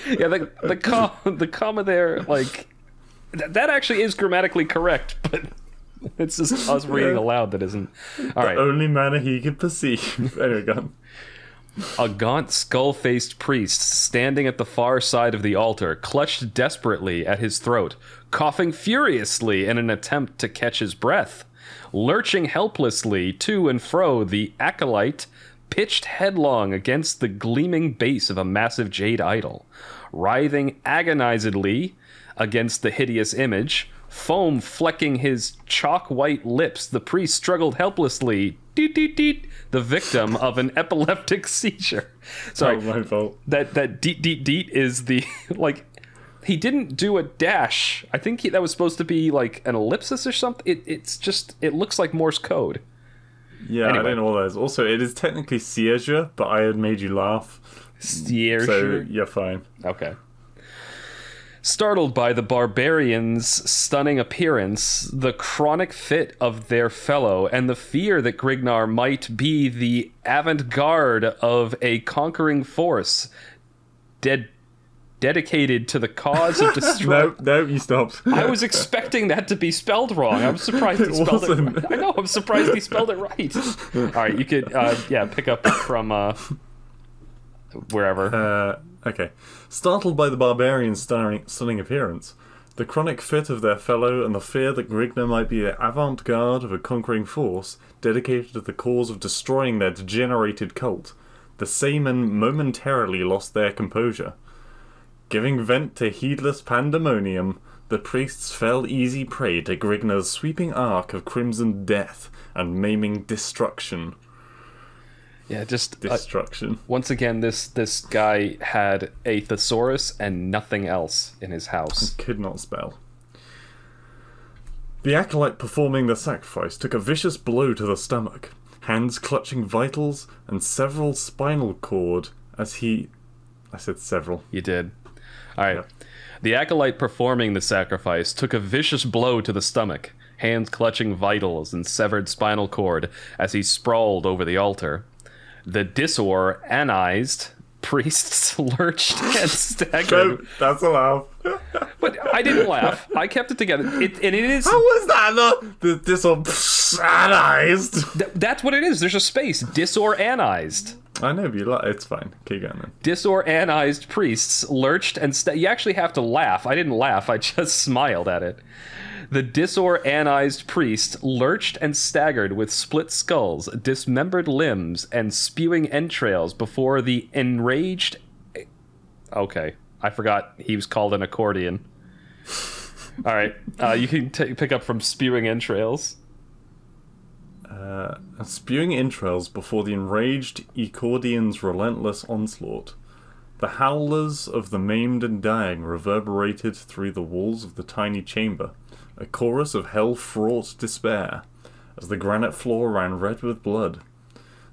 Yeah. The the com- [laughs] the comma there, like th- that actually is grammatically correct, but [laughs] it's just us reading aloud that isn't. All right. Only manner he could perceive. [laughs] anyway, go on. A gaunt, skull faced priest standing at the far side of the altar, clutched desperately at his throat, coughing furiously in an attempt to catch his breath. Lurching helplessly to and fro, the acolyte pitched headlong against the gleaming base of a massive jade idol. Writhing agonizedly against the hideous image, foam flecking his chalk white lips, the priest struggled helplessly. Deet, deet, deet, the victim of an epileptic [laughs] seizure. Sorry, Oh, my fault. that that deet deet deet is the [laughs] like he didn't do a dash. I think he, that was supposed to be like an ellipsis or something. It, it's just it looks like Morse code. Yeah, Anyway. I don't know all those. Also, it is technically seizure, but I had made you laugh, Seizure. so you're fine. Okay. Startled by the barbarians' stunning appearance, the chronic fit of their fellow, and the fear that Grignar might be the avant garde of a conquering force, dead, dedicated to the cause of [laughs] destruction. No, no, you stopped. I was expecting that to be spelled wrong. I'm surprised he spelled it. Right. I know. I'm surprised he spelled it right. All right, you could, uh, yeah, pick up from uh, wherever. Uh, okay. Startled by the barbarians' stunning, appearance, the chronic fit of their fellow, and the fear that Grignar might be the avant garde of a conquering force dedicated to the cause of destroying their degenerated cult, the Saymen momentarily lost their composure. Giving vent to heedless pandemonium, the priests fell easy prey to Grignar's sweeping arc of crimson death and maiming destruction. Yeah, just uh, Destruction. once again, this this guy had a thesaurus and nothing else in his house. could not spell. The acolyte performing the sacrifice took a vicious blow to the stomach, hands clutching vitals and several spinal cord as he. I said several. You did. All right. The acolyte performing the sacrifice took a vicious blow to the stomach, hands clutching vitals and severed spinal cord as he sprawled over the altar. The disorganized priests [laughs] lurched and [laughs] staggered. That's a laugh. But I didn't laugh. I kept it together. It, and it is. How was that not the disorganized? th- that's what it is. There's a space. Disorganized. I know, but you like it's fine. Keep going then. disorganized priests lurched and sta- you actually have to laugh. I didn't laugh. I just [laughs] smiled at it. The disorganized priest lurched and staggered with split skulls, dismembered limbs, and spewing entrails before the enraged. Okay, I forgot he was called an accordion. All right, uh, you can t- pick up from spewing entrails. Uh, spewing entrails before the enraged Ecordian's relentless onslaught. The howlers of the maimed and dying reverberated through the walls of the tiny chamber, a chorus of hell fraught despair, as the granite floor ran red with blood.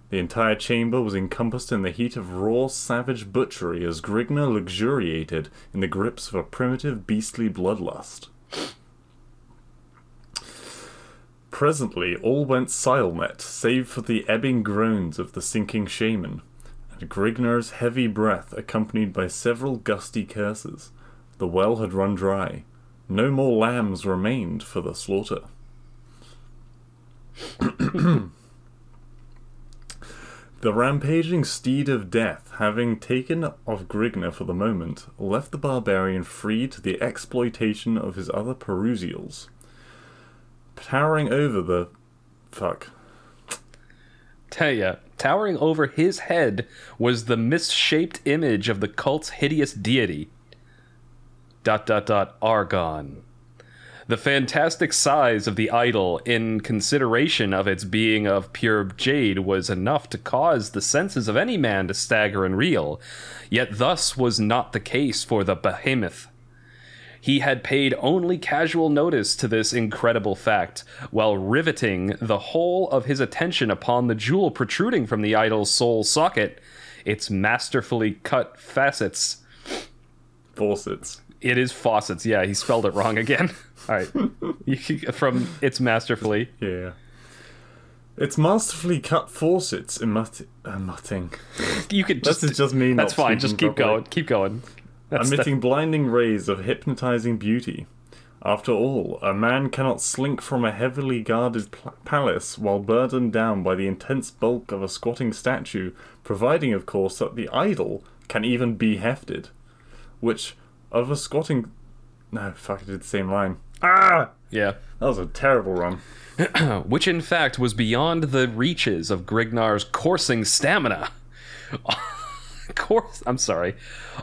The entire chamber was encompassed in the heat of raw, savage butchery as Grigna luxuriated in the grips of a primitive, beastly bloodlust. Presently, all went silent, save for the ebbing groans of the sinking shaman, and Grignar's heavy breath accompanied by several gusty curses. The well had run dry. No more lambs remained for the slaughter. [coughs] The rampaging steed of death, having taken of Grigna for the moment, left the barbarian free to the exploitation of his other Perusials. Towering over the. Fuck. Tell ya, towering over his head was the misshaped image of the cult's hideous deity. Dot dot dot Argon. The fantastic size of the idol, in consideration of its being of pure jade, was enough to cause the senses of any man to stagger and reel. Yet thus was not the case for the behemoth. He had paid only casual notice to this incredible fact, while riveting the whole of his attention upon the jewel protruding from the idol's sole socket, its masterfully cut facets. Faucets. It is faucets. Yeah, he spelled it wrong again. [laughs] All right, from it's masterfully. Yeah. It's masterfully cut faucets emut- uh, emitting. You could This just. is just me. that's fine. Just keep properly. going. Keep going. That's the- emitting blinding rays of hypnotizing beauty. After all, a man cannot slink from a heavily guarded pl- palace while burdened down by the intense bulk of a squatting statue, providing, of course, that the idol can even be hefted. Which, of a squatting. No, fuck, I did the same line. Ah! yeah. That was a terrible run. [clears throat] which in fact was beyond the reaches of Grignar's coursing stamina. [laughs] Course, I'm sorry.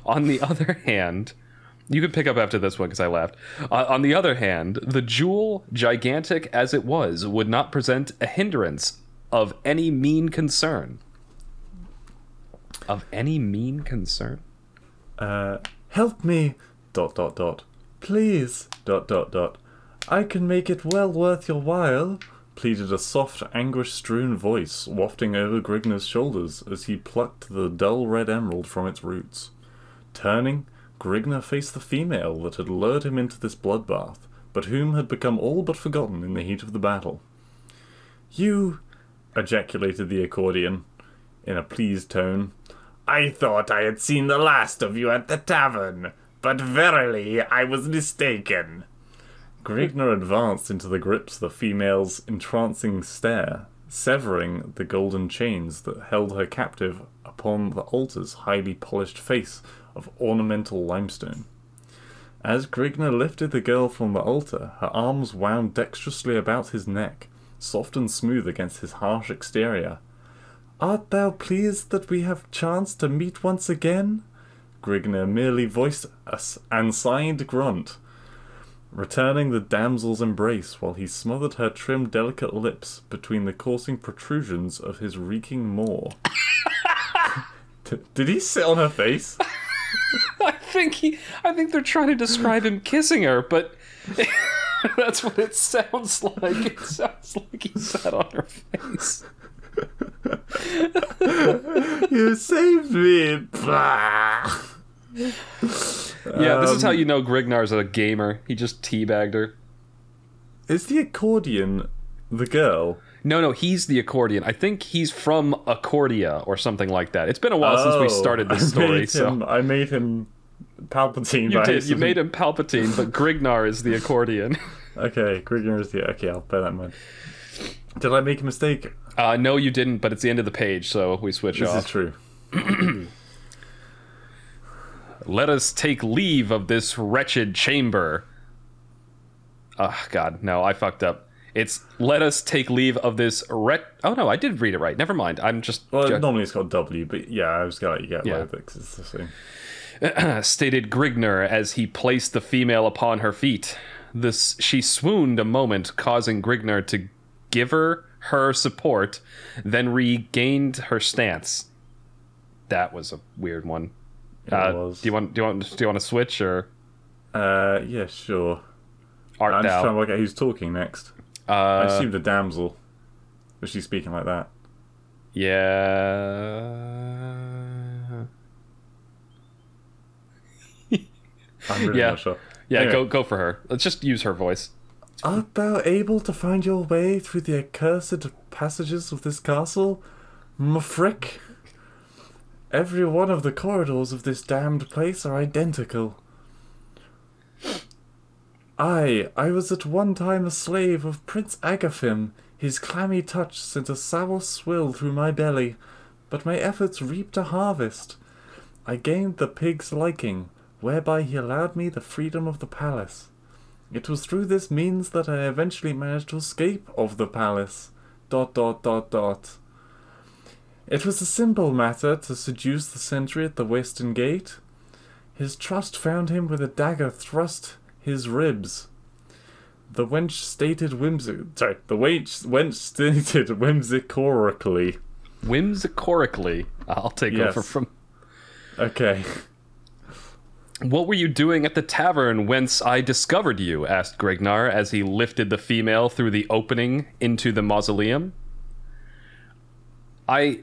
On the other hand, you can pick up after this one because I laughed. Uh, on the other hand, the jewel, gigantic as it was, would not present a hindrance of any mean concern. Of any mean concern? Uh, help me, dot dot dot. Please, dot dot dot. I can make it well worth your while, pleaded a soft, anguish strewn voice wafting over Grignar's shoulders as he plucked the dull red emerald from its roots. Turning, Grignar faced the female that had lured him into this bloodbath, but whom had become all but forgotten in the heat of the battle. You, ejaculated the accordion, in a pleased tone. I thought I had seen the last of you at the tavern, but verily I was mistaken. Grignar advanced into the grips of the female's entrancing stare, severing the golden chains that held her captive upon the altar's highly polished face of ornamental limestone. As Grignar lifted the girl from the altar, her arms wound dexterously about his neck, soft and smooth against his harsh exterior. Art thou pleased that we have chanced to meet once again? Grignar merely voiced us and unsigned grunt, returning the damsel's embrace while he smothered her trim, delicate lips between the coursing protrusions of his reeking maw. [laughs] D- Did he sit on her face? [laughs] I think he. I think they're trying to describe him kissing her, but [laughs] that's what it sounds like. It sounds like he sat on her face. [laughs] you saved me! [laughs] Yeah, this is how um, you know Grignar's a gamer. He just teabagged her. Is the accordion the girl? No, no, he's the accordion. I think he's from Accordia or something like that. It's been a while since we oh, started this story, made so him, I made him Palpatine you by did. You made him Palpatine, but Grignar is the accordion. [laughs] Okay, Grignar is the. Okay, I'll bear that in mind. Did I make a mistake? Uh, no, you didn't, but it's the end of the page, so we switch This off. This is true. [clears throat] Let us take leave of this wretched chamber. Oh, God, no, I fucked up. It's let us take leave of this wret. Oh, no, I did read it right. Never mind. I'm just. Well, ju- normally it's called W, but yeah, I was gonna let you get Yeah. away with it 'cause it's the same. [clears throat] stated Grignar as he placed the female upon her feet. this she swooned a moment, causing Grignar to give her her support, then regained her stance. That was a weird one. Uh. Do you want do you want do you want to switch or Uh, yeah, sure. art I'm just trying to work out who's talking next. I Uh, assume the damsel. Was she speaking like that? yeah. I'm really Yeah. not sure. Yeah, Anyway. go go for her. Let's just use her voice. Art thou able to find your way through the accursed passages of this castle, Mfrick? Every one of the corridors of this damned place are identical. I, I was at one time a slave of Prince Agaphim. His clammy touch sent a sour swill through my belly, but my efforts reaped a harvest. I gained the pig's liking, whereby he allowed me the freedom of the palace. It was through this means that I eventually managed to escape of the palace. Dot dot dot dot. It was a simple matter to seduce the sentry at the western gate. His trust found him with a dagger thrust his ribs. The wench stated whimsic sorry, the wench wench stated [laughs] whimsically. Whimsicorically, I'll take Yes. over from. Okay. What were you doing at the tavern whence I discovered you? asked Gregnar as he lifted the female through the opening into the mausoleum. I,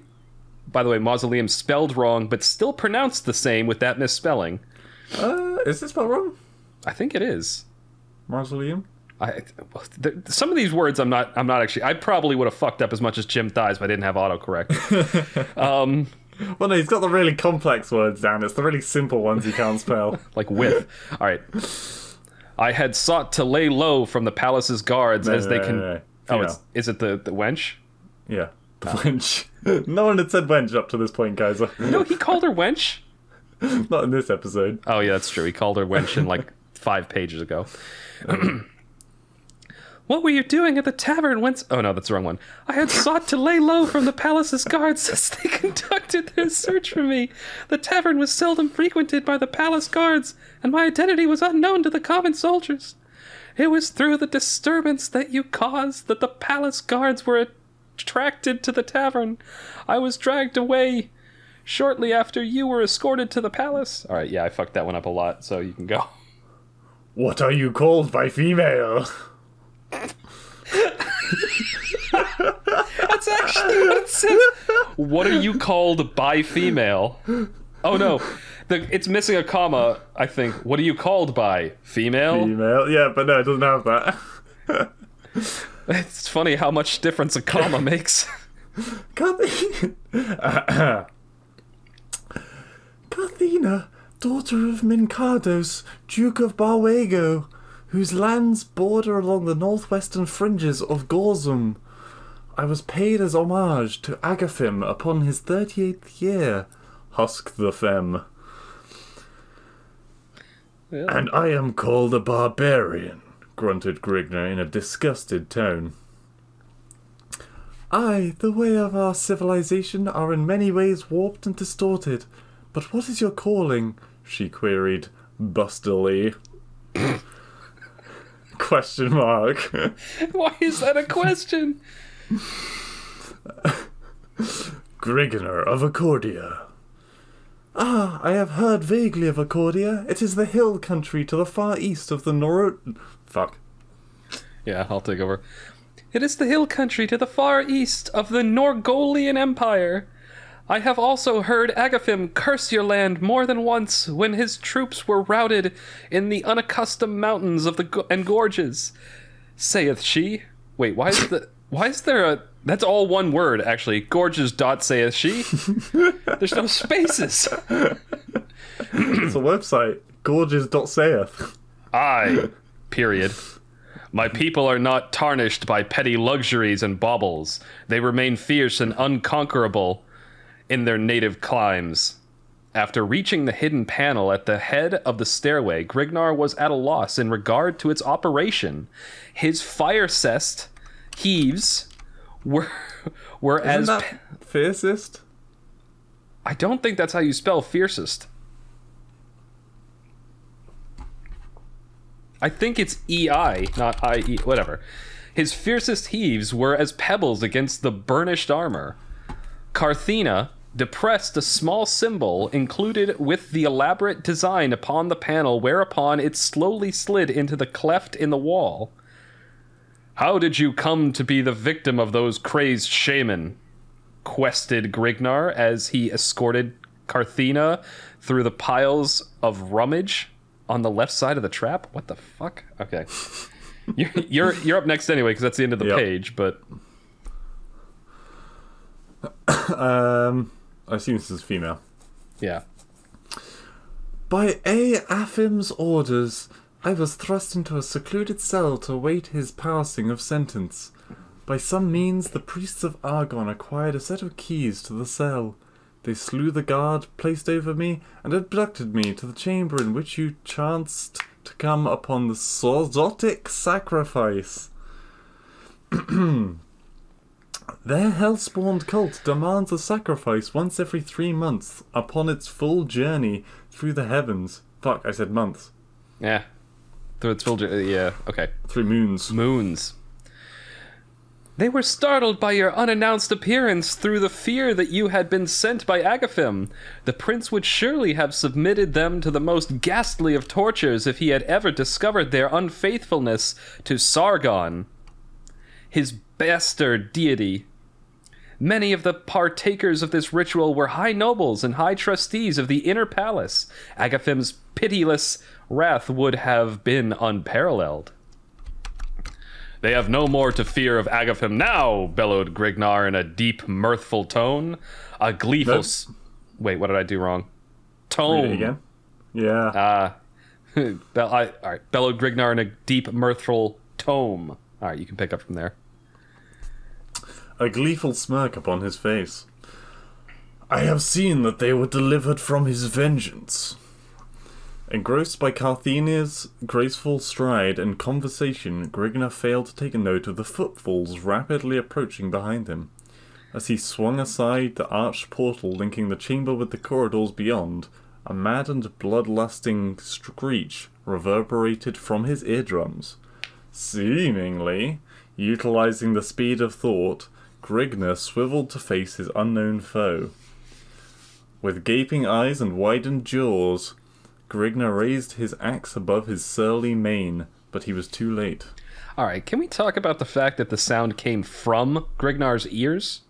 by the way, mausoleum spelled wrong, but still pronounced the same with that misspelling. Uh, is this spelled wrong? I think it is. Mausoleum? I, th- some of these words I'm not I'm not actually I probably would have fucked up as much as Jim Thighs if I didn't have autocorrect. [laughs] um, [laughs] Well, no, he's got the really complex words down. It's the really simple ones he can't spell. [laughs] like with. All right. I had sought to lay low from the palace's guards as they no, can. no, no. Oh, it's, is it the the wench? Yeah. The ah. wench. [laughs] no one had said wench up to this point, Kaiser. No, he called her wench. Not in this episode. Oh yeah, that's true. He called her wench in like five pages ago. [clears throat] what were you doing at the tavern whence? Oh no, that's the wrong one. I had sought to lay low from the palace's guards as they [laughs] conducted their search for me. The tavern was seldom frequented by the palace guards, and my identity was unknown to the common soldiers. It was through the disturbance that you caused that the palace guards were attracted to the tavern. I was dragged away shortly after you were escorted to the palace. All right, yeah, I fucked that one up a lot, so you can go. What are you called by female? That's actually what it says. What are you called by female? Oh no, the, it's missing a comma. I think. What are you called by female? Female. Yeah, but no, it doesn't have that. It's funny how much difference a comma makes. Carthena. [coughs] Carthena, daughter of Mincados, Duke of Barwago, whose lands border along the northwestern fringes of Gorzum. I was paid as homage to Agaphim upon his thirty-eighth year. Husk the Femme. And I am called a barbarian, grunted Grignar in a disgusted tone. Aye, the way of our civilization are in many ways warped and distorted. But what is your calling? she queried, bustily. Question mark. [laughs] Why is that a question? Grignar of Accordia. Ah, I have heard vaguely of Accordia. It is the hill country to the far east of the Nor. Fuck. Yeah, I'll take over. It is the hill country to the far east of the Norgolian Empire. I have also heard Agaphim curse your land more than once when his troops were routed in the unaccustomed mountains of the go- and gorges. Saith she. Wait, why is the [laughs] why is there a that's all one word actually. Gorges dot saith she. [laughs] There's no spaces. It's a website. Gorges dot saith. I, period. My people are not tarnished by petty luxuries and baubles. They remain fierce and unconquerable in their native climes. After reaching the hidden panel at the head of the stairway, Grignar was at a loss in regard to its operation. His fire cest heaves were [laughs] were Isn't as that fiercest? I don't think that's how you spell fiercest. I think it's EI, not IE, whatever. His fiercest heaves were as pebbles against the burnished armor. Carthena depressed a small symbol included with the elaborate design upon the panel, whereupon it slowly slid into the cleft in the wall. How did you come to be the victim of those crazed shaman? quested Grignar as he escorted Carthena through the piles of rummage on the left side of the trap. What the fuck? Okay. [laughs] You're you're, you're up next anyway because that's the end of the Yep. page. But [coughs] Um, I assume this is female. yeah, By A. Aphim's orders, I was thrust into a secluded cell to await his passing of sentence. By some means, the priests of Argon acquired a set of keys to the cell. They slew the guard placed over me and abducted me to the chamber in which you chanced to come upon the Sorzotic sacrifice. [clears throat] Their hellspawned cult demands a sacrifice once every three months upon its full journey through the heavens. Fuck, I said months. yeah. Through its filter, uh, yeah. Okay. Through moons. Moons. They were startled by your unannounced appearance through the fear that you had been sent by Agathim. The prince would surely have submitted them to the most ghastly of tortures if he had ever discovered their unfaithfulness to Sargon, his bastard deity. Many of the partakers of this ritual were high nobles and high trustees of the inner palace. Agathim's pitiless wrath would have been unparalleled. They have no more to fear of Agathim now, bellowed Grignar in a deep, mirthful tone. A gleeful. S- Wait, what did I do wrong? Tone. it again. Yeah. [laughs] Uh, Bell- I, all right, bellowed Grignar in a deep, mirthful tome. All right, you can pick up from there. A gleeful smirk upon his face. I have seen that they were delivered from his vengeance. Engrossed by Carthenia's graceful stride and conversation, Grigna failed to take a note of the footfalls rapidly approaching behind him. As he swung aside the arched portal linking the chamber with the corridors beyond, a maddened, bloodlusting screech reverberated from his eardrums. Seemingly, utilizing the speed of thought, Grigna swiveled to face his unknown foe. With gaping eyes and widened jaws, Grigna raised his axe above his surly mane, but he was too late. All right, can we talk about the fact that the sound came from Grignar's ears?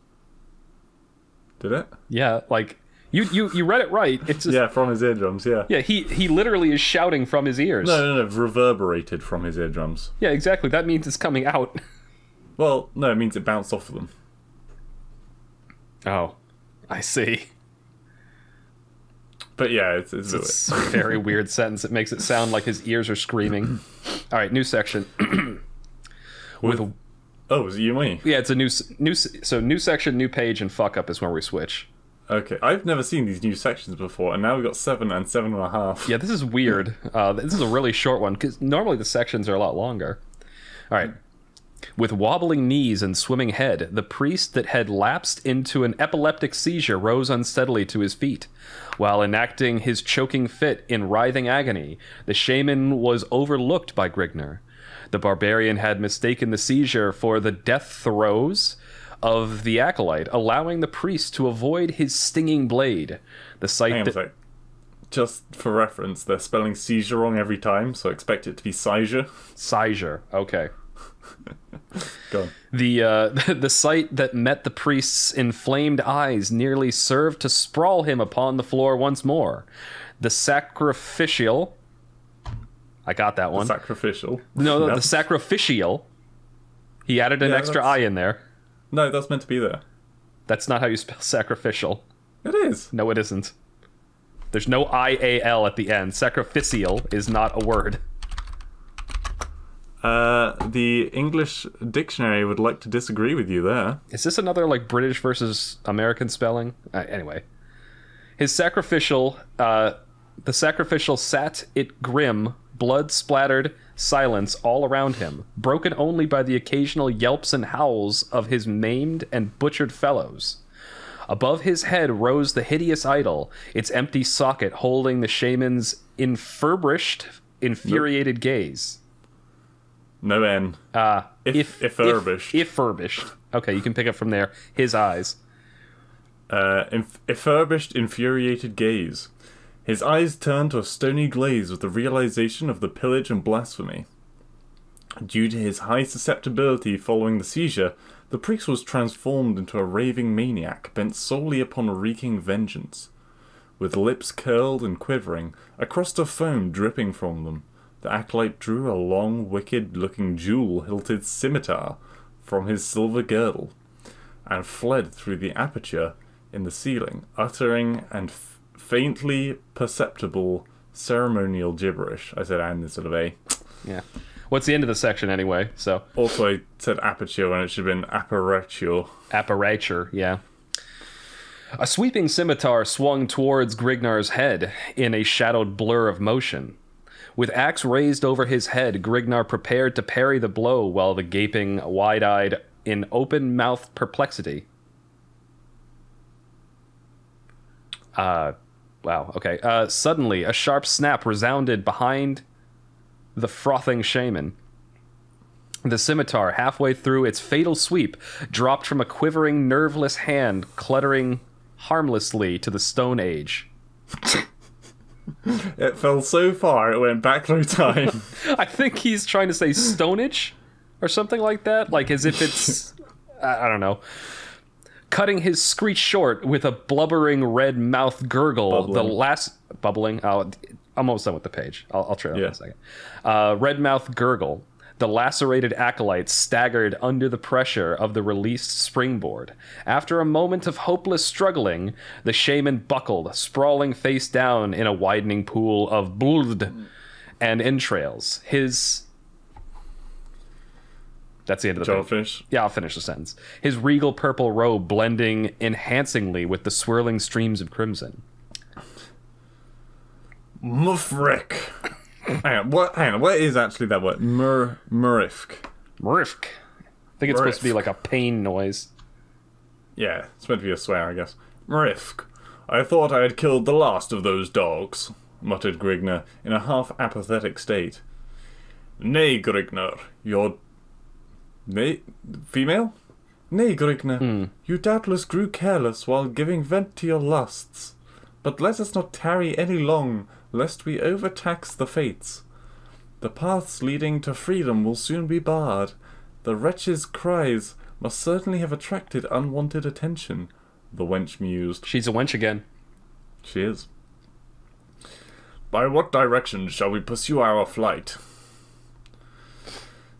Did it? Yeah, like you you you read it right. It's just, Yeah, from his eardrums, yeah. yeah. He he literally is shouting from his ears. No, no, no, reverberated from his eardrums. Yeah, exactly. That means it's coming out. [laughs] Well, no, it means it bounced off of them. Oh, I see. But yeah, it's, it's, a It's a very [laughs] weird sentence. It makes it sound like his ears are screaming. [clears throat] All right, new section. [clears throat] With weird. Oh, was it you and me? yeah, it's a new new so new section, new page, and fuck up is where we switch. Okay, I've never seen these new sections before, and now we've got seven and seven and a half. Yeah, this is weird. Uh, this is a really short one because normally the sections are a lot longer. All right. With wobbling knees and swimming head, the priest that had lapsed into an epileptic seizure rose unsteadily to his feet. While enacting his choking fit in writhing agony, the shaman was overlooked by Grignar. The barbarian had mistaken the seizure for the death throes of the acolyte, allowing the priest to avoid his stinging blade. The sight Hang on a that-. Just for reference, they're spelling seizure wrong every time, so expect it to be seizure. seizure. Okay. [laughs] The uh, [laughs] the sight that met the priest's inflamed eyes nearly served to sprawl him upon the floor once more. The sacrificial. I got that one. The Sacrificial. no, no, the sacrificial. He added an Yeah, extra that's- I in there. No, that's meant to be there. That's not how you spell [laughs] sacrificial. It is. No, it isn't. There's no I A L at the end. Sacrificial is not a word. Uh, the English dictionary would like to disagree with you there. Is this another like British versus American spelling? Uh, anyway, his sacrificial, uh, the sacrificial sat it grim, blood splattered silence all around him, broken only by the occasional yelps and howls of his maimed and butchered fellows. Above his head rose the hideous idol, its empty socket holding the shaman's infurbished infuriated gaze. No N. Uh, If- if, furbished. If, furbished. Okay, you can pick up from there. His eyes. Uh, inf- effurbished, infuriated gaze. His eyes turned to a stony glaze with the realization of the pillage and blasphemy. Due to his high susceptibility following the seizure, the priest was transformed into a raving maniac bent solely upon wreaking vengeance. With lips curled and quivering, a crust of foam dripping from them, the acolyte drew a long, wicked looking jewel hilted scimitar from his silver girdle and fled through the aperture in the ceiling, uttering and f- faintly perceptible ceremonial gibberish. I said and instead of a. Yeah. What's the end of the section anyway? So Also, I said aperture when it should have been apparature. apparature, yeah. A sweeping scimitar swung towards Grignar's head in a shadowed blur of motion. With axe raised over his head, Grignar prepared to parry the blow while the gaping, wide eyed, in open mouthed perplexity. Uh, wow, okay. Uh, suddenly, a sharp snap resounded behind the frothing shaman. The scimitar, halfway through its fatal sweep, dropped from a quivering, nerveless hand, cluttering harmlessly to the Stone Age. [laughs] [laughs] It fell so far it went back through time. [laughs] I think he's trying to say stonage or something like that, like as if it's [laughs] I don't know. Cutting his screech short with a blubbering red mouth gurgle, the last bubbling. Oh, I'm almost done with the page. I'll, I'll try that in a second. Uh, red mouth gurgle. The lacerated acolyte staggered under the pressure of the released springboard. After a moment of hopeless struggling, the shaman buckled, sprawling face down in a widening pool of blood and entrails. His. That's the end of the finish. Yeah, I'll finish the sentence. His regal purple robe blending enhancingly with the swirling streams of crimson. Mufrik. Hang on, what? Hang on, what is actually that word? Mur Murifk. Mrifk. I think it's supposed to be like a pain noise. Yeah, it's meant to be a swear, I guess. Murifk. I thought I had killed the last of those dogs, muttered Grignar in a half apathetic state. Nay, Grignar, you're. Nay? Female? Nay, Grignar, hmm. you doubtless grew careless while giving vent to your lusts. But let us not tarry any long, lest we overtax the fates. The paths leading to freedom will soon be barred. The wretch's cries must certainly have attracted unwanted attention, the wench mused. She's a wench again. She is. By what direction shall we pursue our flight?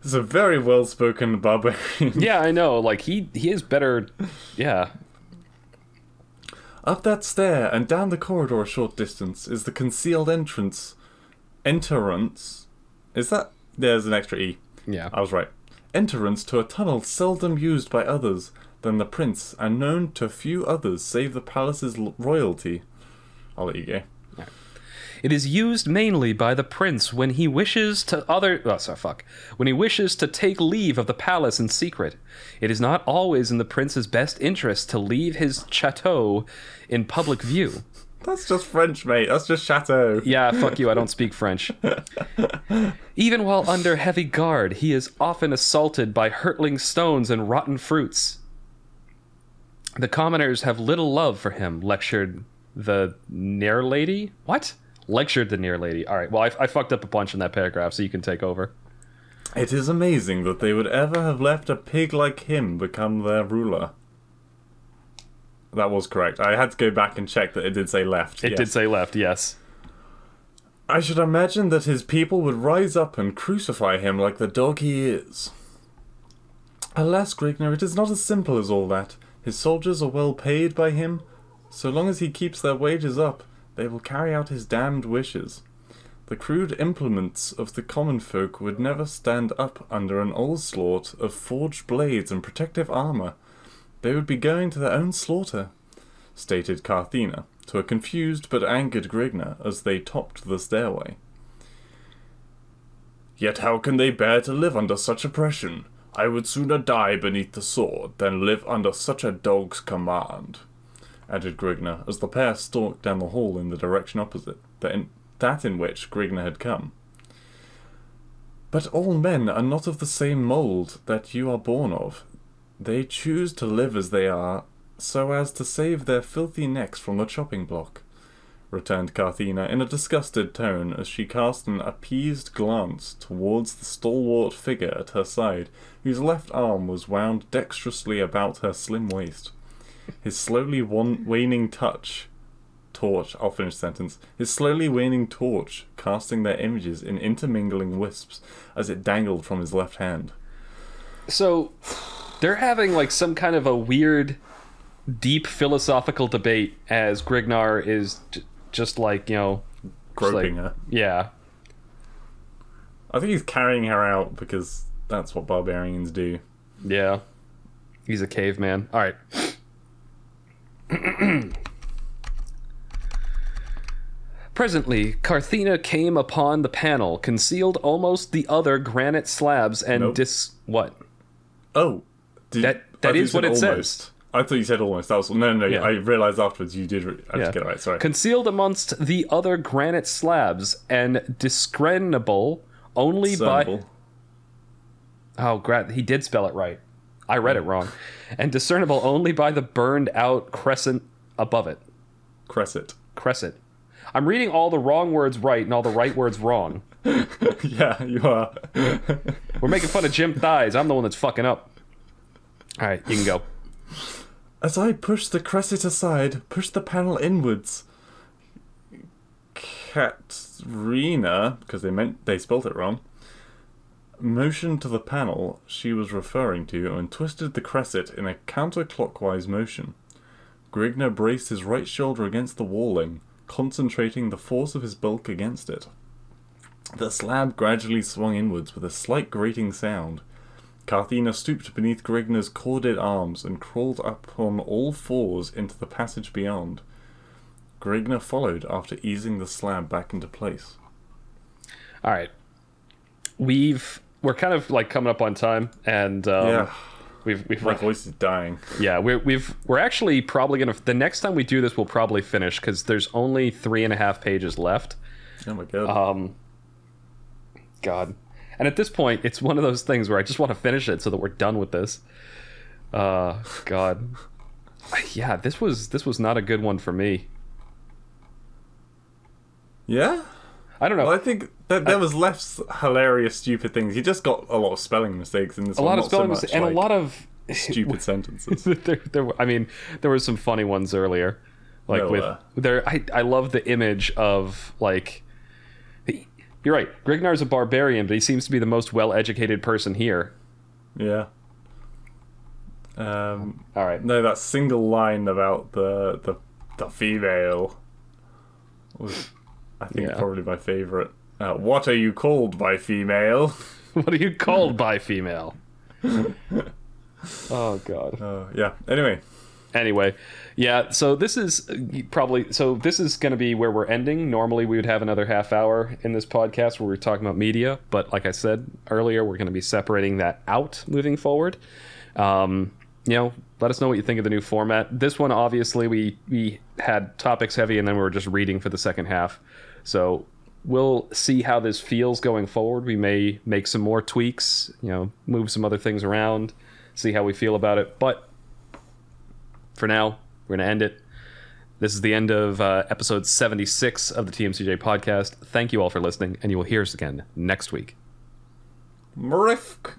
This is a very well spoken barbarian. Yeah, I know. Like he he is better. Yeah. Up that stair and down the corridor a short distance is the concealed entrance. Entrance? Is that. There's an extra E. Yeah. I was right. Entrance to a tunnel seldom used by others than the prince and known to few others save the palace's royalty. I'll let you go. It is used mainly by the prince when he wishes to other oh sorry, fuck. When he wishes to take leave of the palace in secret. It is not always in the prince's best interest to leave his chateau in public view. [laughs] That's just French, mate. That's just chateau. Yeah, fuck you, I don't speak French. [laughs] Even while under heavy guard, he is often assaulted by hurtling stones and rotten fruits. The commoners have little love for him, lectured the near lady. What? Lectured the near lady. All right, well, I, I fucked up a bunch in that paragraph, so you can take over. It is amazing that they would ever have left a pig like him become their ruler. That was correct. I had to go back and check that it did say left. It yes. did say left, yes. I should imagine that his people would rise up and crucify him like the dog he is. Alas, Grignar, it is not as simple as all that. His soldiers are well paid by him. So long as he keeps their wages up, they will carry out his damned wishes. The crude implements of the common folk would never stand up under an onslaught of forged blades and protective armor. They would be going to their own slaughter, stated Carthena to a confused but angered Grignar as they topped the stairway. Yet how can they bear to live under such oppression? I would sooner die beneath the sword than live under such a dog's command, added Grignar as the pair stalked down the hall in the direction opposite, that in, that in which Grignar had come. But all men are not of the same mould that you are born of. They choose to live as they are, so as to save their filthy necks from the chopping block, returned Carthena in a disgusted tone as she cast an appeased glance towards the stalwart figure at her side, whose left arm was wound dexterously about her slim waist. His slowly wan- waning touch torch, I'll finish the sentence, his slowly waning torch casting their images in intermingling wisps as it dangled from his left hand. So they're having like some kind of a weird, deep philosophical debate as Grignar is j- just like you know, Groping like- her. Yeah, I think he's carrying her out because that's what barbarians do. yeah. He's a caveman. All right. [clears throat] Presently, Carthena came upon the panel, concealed almost the other granite slabs, and Nope. dis. What? Oh, did, That- that is what it says. almost. I thought you said almost. That was no, no. no Yeah. I realized afterwards you did. Re- I just get it right. Sorry. Concealed amongst the other granite slabs and discernible only by. Oh, gra- he did spell it right. I read it mm. wrong. And discernible only by the burned out crescent above it. Crescent. Crescent. I'm reading all the wrong words right and all the right words wrong. [laughs] yeah, you are. [laughs] We're making fun of Jim Theis. I'm the one that's fucking up. All right, you can go. As I push the cresset aside, push the panel inwards. Katrina, because they meant they spelt it wrong, motioned to the panel she was referring to and twisted the cresset in a counterclockwise motion. Grignar braced his right shoulder against the walling, concentrating the force of his bulk against it. The slab gradually swung inwards with a slight grating sound. Carthena stooped beneath Grignar's corded arms and crawled up on all fours into the passage beyond. Grignar followed after easing the slab back into place. All right. We've we're kind of like coming up on time, and um, yeah, we've we've my voice is dying. yeah we're, we've we're actually probably gonna the next time we do this we'll probably finish because there's only three and a half pages left. Oh my god. Um, God, and at this point, it's one of those things where I just want to finish it so that we're done with this. Uh, God, yeah, this was this was not a good one for me. yeah? I don't know. Well, I think that there was less hilarious, stupid things. He just got a lot of spelling mistakes in this a one. lot of not so spelling mistakes and like, a lot of stupid [laughs] sentences. there, there, were- I mean, there were some funny ones earlier, like There with were. there. I I love the image of like. You're right. Grignar's a barbarian, but he seems to be the most well-educated person here. Yeah. Um, All right. no, that single line about the the the female was, I think, Yeah. probably my favorite. Uh, what are you called by female? [laughs] What are you called by female? oh God. Uh, yeah. Anyway, Anyway, yeah. So this is uh, probably so this is going to be where we're ending. Normally we would have another half hour in this podcast where we're talking about media, but like I said earlier, we're going to be separating that out moving forward. Um, you know, let us know what you think of the new format. This one, obviously, we we had topics heavy, and then we were just reading for the second half. So we'll see how this feels going forward. We may make some more tweaks, you know, move some other things around, see how we feel about it. But for now, we're going to end it. This is the end of uh, episode 76 of the TMCJ podcast. Thank you all for listening, and you will hear us again next week. Mrifk.